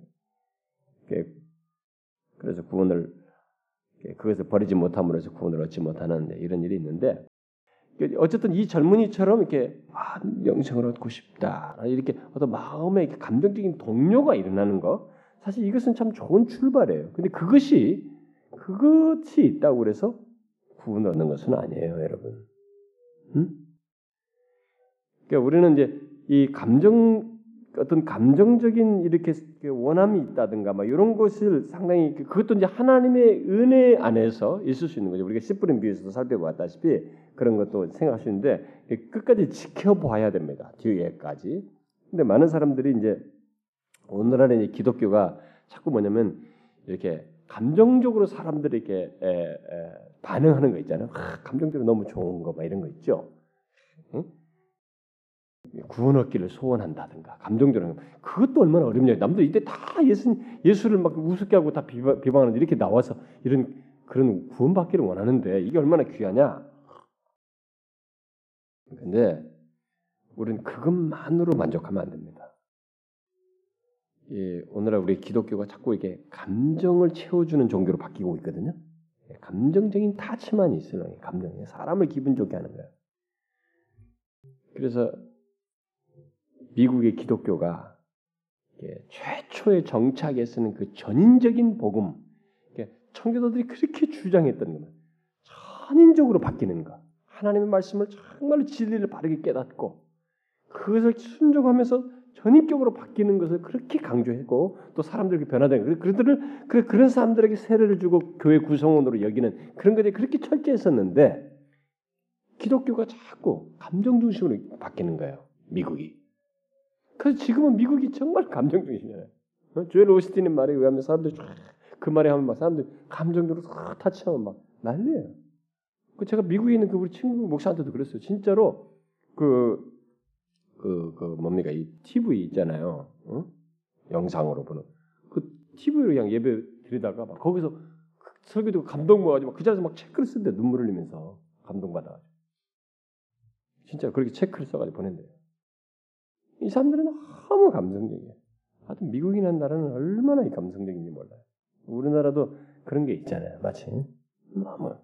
A: 그래서 구원을 그것을 버리지 못함으로 해서 구원을 얻지 못하는 이런 일이 있는데 어쨌든 이 젊은이처럼 이렇게 아, 영생을 얻고 싶다 이렇게 어떤 마음에 이렇게 감정적인 동료가 일어나는 거 사실 이것은 참 좋은 출발이에요. 근데 그것이 그것이 있다고 그래서 구원 얻는 것은 아니에요, 여러분. 음? 그러니까 우리는 이제 이 감정 어떤 감정적인 이렇게 원함이 있다든가 막 이런 것을 상당히 그, 그것도 이제 하나님의 은혜 안에서 있을 수 있는 거죠. 우리가 씨뿌린 비유에서도 살펴보았다시피 그런 것도 생각할 수 있는데 끝까지 지켜봐야 됩니다. 뒤에까지. 근데 많은 사람들이 이제 오늘날의 기독교가 자꾸 뭐냐면 이렇게 감정적으로 사람들에게 반응하는 거 있잖아요. 아, 감정적으로 너무 좋은 거 막 이런 거 있죠. 응? 구원 얻기를 소원한다든가 감정적으로 그것도 얼마나 어렵냐. 남들 이때 다 예수 예수를 막 우습게 하고 다 비방, 비방하는 이렇게 나와서 이런 그런 구원받기를 원하는데 이게 얼마나 귀하냐. 근데 우리는 그것만으로 만족하면 안 됩니다. 예, 오늘날 우리 기독교가 자꾸 이게 감정을 채워주는 종교로 바뀌고 있거든요. 예, 감정적인 타치만 있으면 감정이 사람을 기분 좋게 하는 거예요. 그래서 미국의 기독교가 최초의 정착에 쓰는 그 전인적인 복음, 청교도들이 그렇게 주장했던 거는 전인적으로 바뀌는 것. 하나님의 말씀을 정말로 진리를 바르게 깨닫고 그것을 순종하면서 전입적으로 바뀌는 것을 그렇게 강조했고 또 사람들에게 변화된 그들을 그런 사람들에게 세례를 주고 교회 구성원으로 여기는 그런 것들이 그렇게 철저했었는데 기독교가 자꾸 감정 중심으로 바뀌는 거예요. 미국이. 그래서 지금은 미국이 정말 감정 중심이잖아요. 어? 조엘 오스틴의 말에 의하면 사람들이 그 말에 하면 막 사람들 감정적으로 싹 타치하면 막 난리예요. 그 제가 미국에 있는 그 우리 친구 목사한테도 그랬어요. 진짜로 그, 그, 그 뭡니까 이 TV 있잖아요. 어? 영상으로 보는 그 TV로 그냥 예배 드리다가 막 거기서 그 설교도 감동 모아가지고 그 자리에서 막 체크를 쓰는데 눈물을 흘리면서 감동받아. 진짜 그렇게 체크를 써가지고 보낸대요. 이 사람들은 너무 감성적이에요. 하여튼 미국이라는 나라는 얼마나 감성적인지 몰라요. 우리나라도 그런 게 있잖아요. 마치 너무.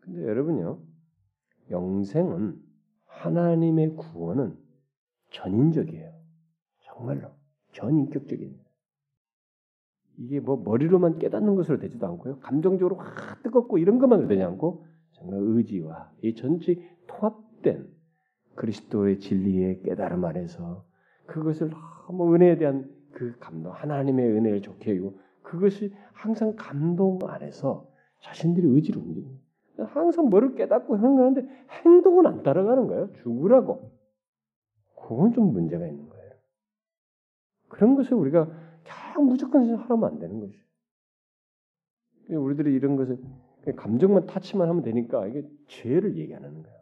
A: 근데 여러분요, 영생은 하나님의 구원은 전인적이에요. 정말로 전인격적인. 이게 뭐 머리로만 깨닫는 것으로 되지도 않고요. 감정적으로 확 뜨겁고 이런 것만 되지 않고 정말 의지와 이 전체 통합된 그리스도의 진리의 깨달음 안에서 그것을 너무 은혜에 대한 그 감동, 하나님의 은혜를 좋게 여고 그것이 항상 감동 안에서 자신들이 의지를 움직입니다. 항상 뭐를 깨닫고 행하는데 행동은 안 따라가는 거예요. 죽으라고. 그건 좀 문제가 있는 거예요. 그런 것을 우리가 그냥 무조건 하라면 안 되는 것이죠. 우리들이 이런 것을 감정만 타치만 하면 되니까 이게 죄를 얘기 안 하는 거예요.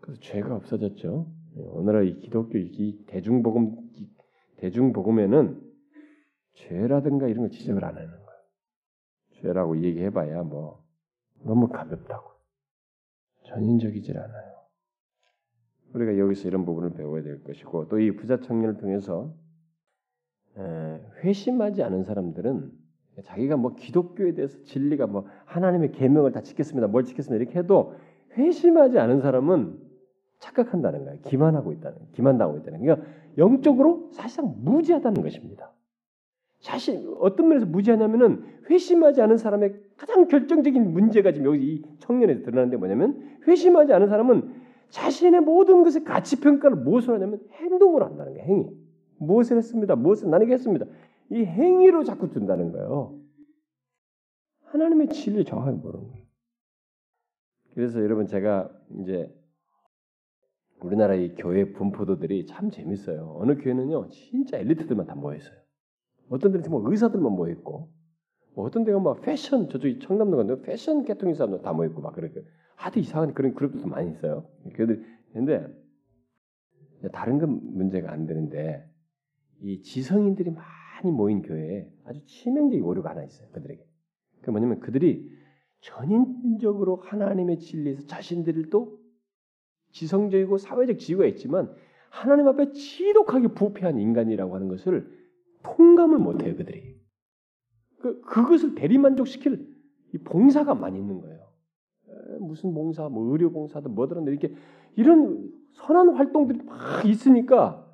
A: 그래서 죄가 없어졌죠. 오늘날 이 기독교 이 대중복음 대중복음에는 죄라든가 이런 걸 지적을 안 하는 거예요. 죄라고 얘기해봐야 뭐 너무 가볍다고 전인적이질 않아요. 우리가 여기서 이런 부분을 배워야 될 것이고 또 이 부자 청년을 통해서 회심하지 않은 사람들은 자기가 뭐 기독교에 대해서 진리가 뭐 하나님의 계명을 다 지켰습니다, 뭘 지켰습니다 이렇게 해도 회심하지 않은 사람은 착각한다는 거예요. 기만하고 있다는, 기만당하고 있다는. 그러니까 영적으로 사실상 무지하다는 것입니다. 사실 어떤 면에서 무지하냐면은 회심하지 않은 사람의 가장 결정적인 문제가 지금 여기 이 청년에서 드러나는데 뭐냐면 회심하지 않은 사람은 자신의 모든 것의 가치 평가를 무엇으로 하냐면 행동으로 한다는 거예요. 행위. 무엇을 했습니다. 무엇을 나에게 했습니다. 이 행위로 자꾸 둔다는 거예요. 하나님의 진리를 정확하게 모르는 거예요. 그래서 여러분 제가 이제 우리나라의 교회 분포도들이 참 재밌어요. 어느 교회는요, 진짜 엘리트들만 다 모여 있어요. 어떤 데는 뭐 의사들만 모여 있고, 뭐 어떤 데가 막 패션 저쪽이 청남도 간데 패션 계통의 사람들 다 모여 있고 막 그렇게 하도 이상한 그런 그룹도 많이 있어요. 교회들 근데 다른 건 문제가 안 되는데 이 지성인들이 많이 모인 교회에 아주 치명적인 오류가 하나 있어요. 그들에게. 그 뭐냐면 그들이 전인적으로 하나님의 진리에서 자신들을 또 지성적이고 사회적 지위가 있지만 하나님 앞에 지독하게 부패한 인간이라고 하는 것을 통감을 못해요 그들이. 그 그것을 대리만족시킬 이 봉사가 많이 있는 거예요. 에, 무슨 봉사, 뭐 의료 봉사든 뭐든 이렇게 이런 선한 활동들이 막 있으니까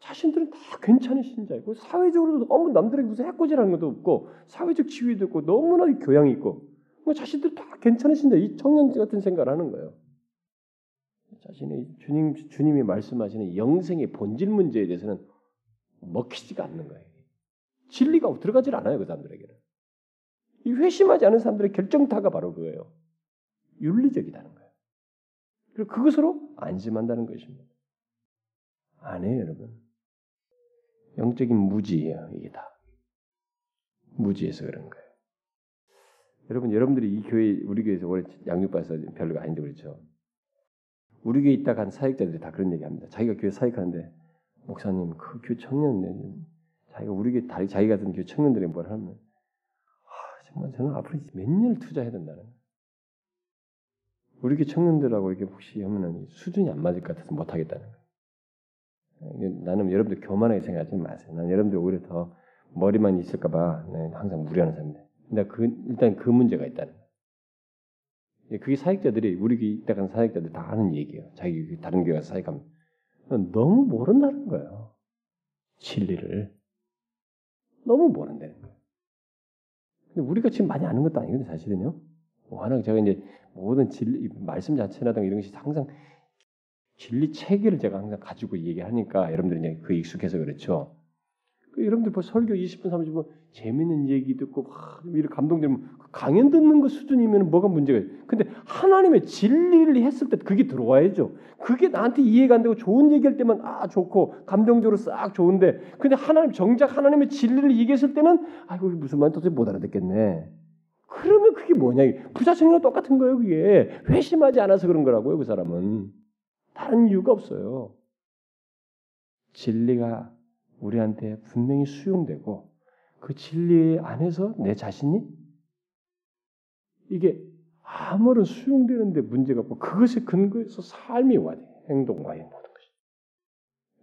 A: 자신들은 다 괜찮은 신자이고 사회적으로도 너무 남들에게 무슨 해코지라는 것도 없고 사회적 지위도 있고 너무나 교양이 있고 뭐 자신들 다 괜찮은 신자 이 청년 같은 생각을 하는 거예요. 자신의 주님 주님이 말씀하시는 영생의 본질 문제에 대해서는 먹히지가 않는 거예요. 진리가 들어가질 않아요 그 사람들에게는. 이 회심하지 않은 사람들의 결정타가 바로 그거예요. 윤리적이다는 거예요. 그리고 그것으로 안심한다는 것입니다. 아니에요 여러분. 영적인 무지예요 이게 다. 무지해서 그런 거예요. 여러분, 여러분들이 이 교회 우리 교회에서 오래 양육받아서 별로가 아닌데 그렇죠. 우리 교회 있다가 한 사역자들이 다 그런 얘기 합니다. 자기가 교회 사역하는데 목사님 그 교회 청년 자기가 우리 교회 자기 같은 교회 청년들이 뭘 하면 아, 정말 저는 앞으로 몇 년을 투자해야 된다는 거예요. 우리 교회 청년들하고 이렇게 혹시 하면은 수준이 안 맞을 것 같아서 못 하겠다는 거예요. 나는 여러분들 교만하게 생각하지 마세요. 난 여러분들 오히려 더 머리만 있을까봐 네, 항상 무리하는 사람인데. 근데 그, 일단 그 문제가 있다는 거예요. 예, 그게 사역자들이 우리 교회 있다간 사역자들 다 하는 얘기예요. 자기 다른 교회 가서 사역하면 너무 모른다는 거예요. 진리를 너무 모른다는 거예요. 근데 우리가 지금 많이 아는 것도 아니거든요, 사실은요. 워낙 제가 이제 모든 진리 말씀 자체라든가 이런 것이 항상 진리 체계를 제가 항상 가지고 얘기하니까 여러분들이 이제 그 익숙해서 그렇죠. 그 여러분들 뭐 설교 20분 30분 재밌는 얘기 듣고 막 이렇게 감동되면 그 강연 듣는 것 수준이면 뭐가 문제가 있어요. 근데 하나님의 진리를 했을 때 그게 들어와야죠. 그게 나한테 이해가 안 되고 좋은 얘기할 때만 아 좋고 감정적으로 싹 좋은데 근데 하나님 정작 하나님의 진리를 얘기했을 때는 아이고 무슨 말 도대체 못 알아듣겠네. 그게 뭐냐? 부자청이랑 똑같은 거예요. 그게 회심하지 않아서 그런 거라고요. 그 사람은 다른 이유가 없어요. 진리가 우리한테 분명히 수용되고 그 진리 안에서 내 자신이 이게 아무런 수용되는데 문제가 없고 그것에 근거해서 삶이 와야 돼. 행동과의 모든 것이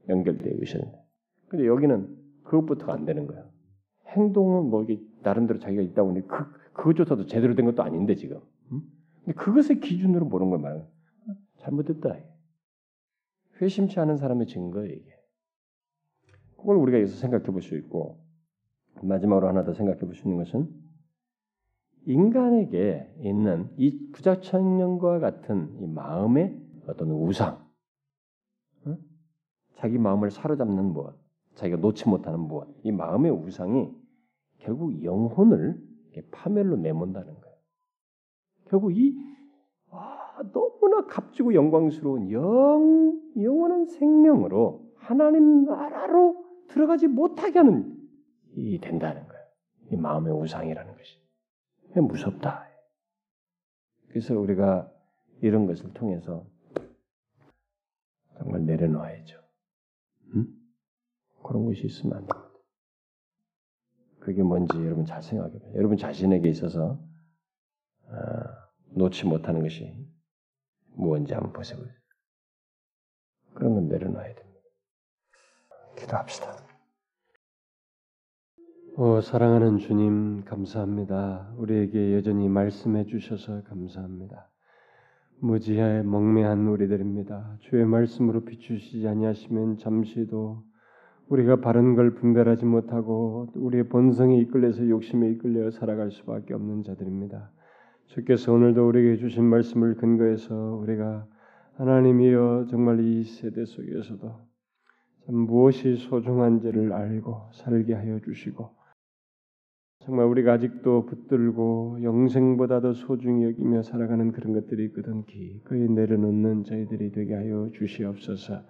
A: 연결되어 있었는데. 근데 여기는 그것부터가 안 되는 거야. 행동은 뭐 이게 나름대로 자기가 있다 보니 그 그것조차도 제대로 된 것도 아닌데 지금. 음? 근데 그것의 기준으로 보는 걸 말하는 잘못됐다. 회심치 않은 사람의 증거예요 이게. 그걸 우리가 여기서 생각해 볼 수 있고 마지막으로 하나 더 생각해 볼 수 있는 것은 인간에게 있는 이 부자천년과 같은 이 마음의 어떤 우상, 어? 자기 마음을 사로잡는 무엇, 자기가 놓지 못하는 무엇, 이 마음의 우상이 결국 영혼을 파멸로 내몬다는 거예요. 결국 이 와, 너무나 값지고 영광스러운 영 영원한 생명으로 하나님 나라로 들어가지 못하게 하는 이 된다는 거예요. 이 마음의 우상이라는 것이 무섭다. 그래서 우리가 이런 것을 통해서 정말 내려놓아야죠. 음? 그런 것이 있으면 안 됩니다. 그게 뭔지 여러분 잘 생각해 봐요. 여러분 자신에게 있어서 아, 놓지 못하는 것이 무엇인지 한번 보세요. 그런 건 내려놔야 됩니다. 기도합시다. 오, 사랑하는 주님, 감사합니다. 우리에게 여전히 말씀해 주셔서 감사합니다. 무지하에 멍매한 우리들입니다. 주의 말씀으로 비추시지 아니하시면 잠시도 우리가 바른 걸 분별하지 못하고 우리의 본성에 이끌려서 욕심에 이끌려 살아갈 수밖에 없는 자들입니다. 주께서 오늘도 우리에게 주신 말씀을 근거해서 우리가 하나님이여 정말 이 세대 속에서도 참 무엇이 소중한지를 알고 살게 하여 주시고 정말 우리가 아직도 붙들고 영생보다도 소중히 여기며 살아가는 그런 것들이 있거든 기꺼이 내려놓는 저희들이 되게 하여 주시옵소서.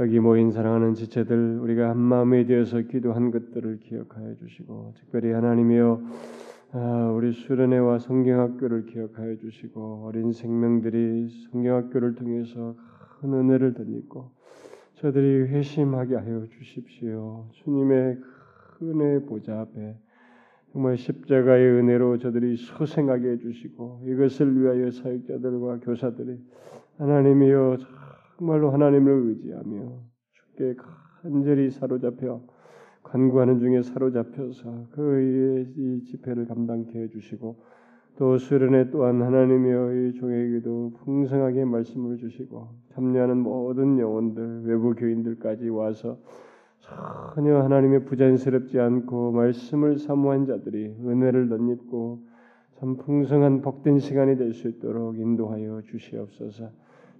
A: 여기 모인 사랑하는 지체들 우리가 한 마음에 되어서 기도한 것들을 기억하여 주시고 특별히 하나님이여 아, 우리 수련회와 성경학교를 기억하여 주시고 어린 생명들이 성경학교를 통해서 큰 은혜를 덧입고 저들이 회심하게 하여 주십시오. 주님의 은혜 보좌 앞에 정말 십자가의 은혜로 저들이 소생하게 해주시고 이것을 위하여 사역자들과 교사들이 하나님이여 정말로 하나님을 의지하며 주께 간절히 사로잡혀 간구하는 중에 사로잡혀서 그의 이 집회를 감당케 해주시고 또 수련회 또한 하나님이여 이 종에게도 풍성하게 말씀을 주시고 참여하는 모든 영혼들 외부 교인들까지 와서 전혀 하나님의 부자연스럽지 않고 말씀을 사모한 자들이 은혜를 덧입고 참 풍성한 복된 시간이 될 수 있도록 인도하여 주시옵소서.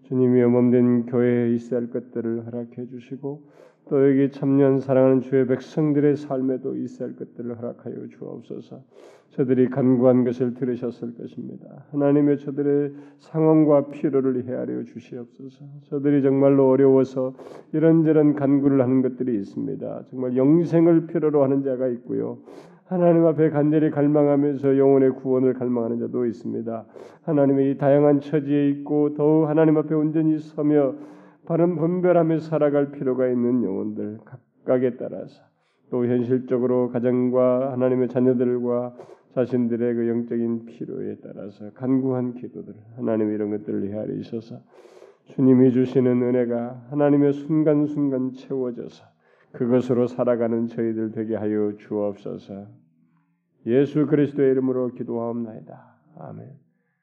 A: 주님이 염험된 교회에 있어야 할 것들을 허락해 주시고 또 여기 참여한 사랑하는 주의 백성들의 삶에도 있어야 할 것들을 허락하여 주옵소서. 저들이 간구한 것을 들으셨을 것입니다. 하나님의 저들의 상황과 필요를 헤아려 주시옵소서. 저들이 정말로 어려워서 이런저런 간구를 하는 것들이 있습니다. 정말 영생을 필요로 하는 자가 있고요.
B: 하나님 앞에 간절히 갈망하면서 영혼의 구원을 갈망하는 자도 있습니다. 하나님의 이 다양한 처지에 있고 더욱 하나님 앞에 온전히 서며 바른 분별하며 살아갈 필요가 있는 영혼들 각각에 따라서 또 현실적으로 가정과 하나님의 자녀들과 자신들의 그 영적인 필요에 따라서 간구한 기도들 하나님 이런 것들을 헤아리셔서 주님이 주시는 은혜가 하나님의 순간순간 채워져서 그것으로 살아가는 저희들 되게 하여 주옵소서. 예수 그리스도의 이름으로 기도하옵나이다. 아멘.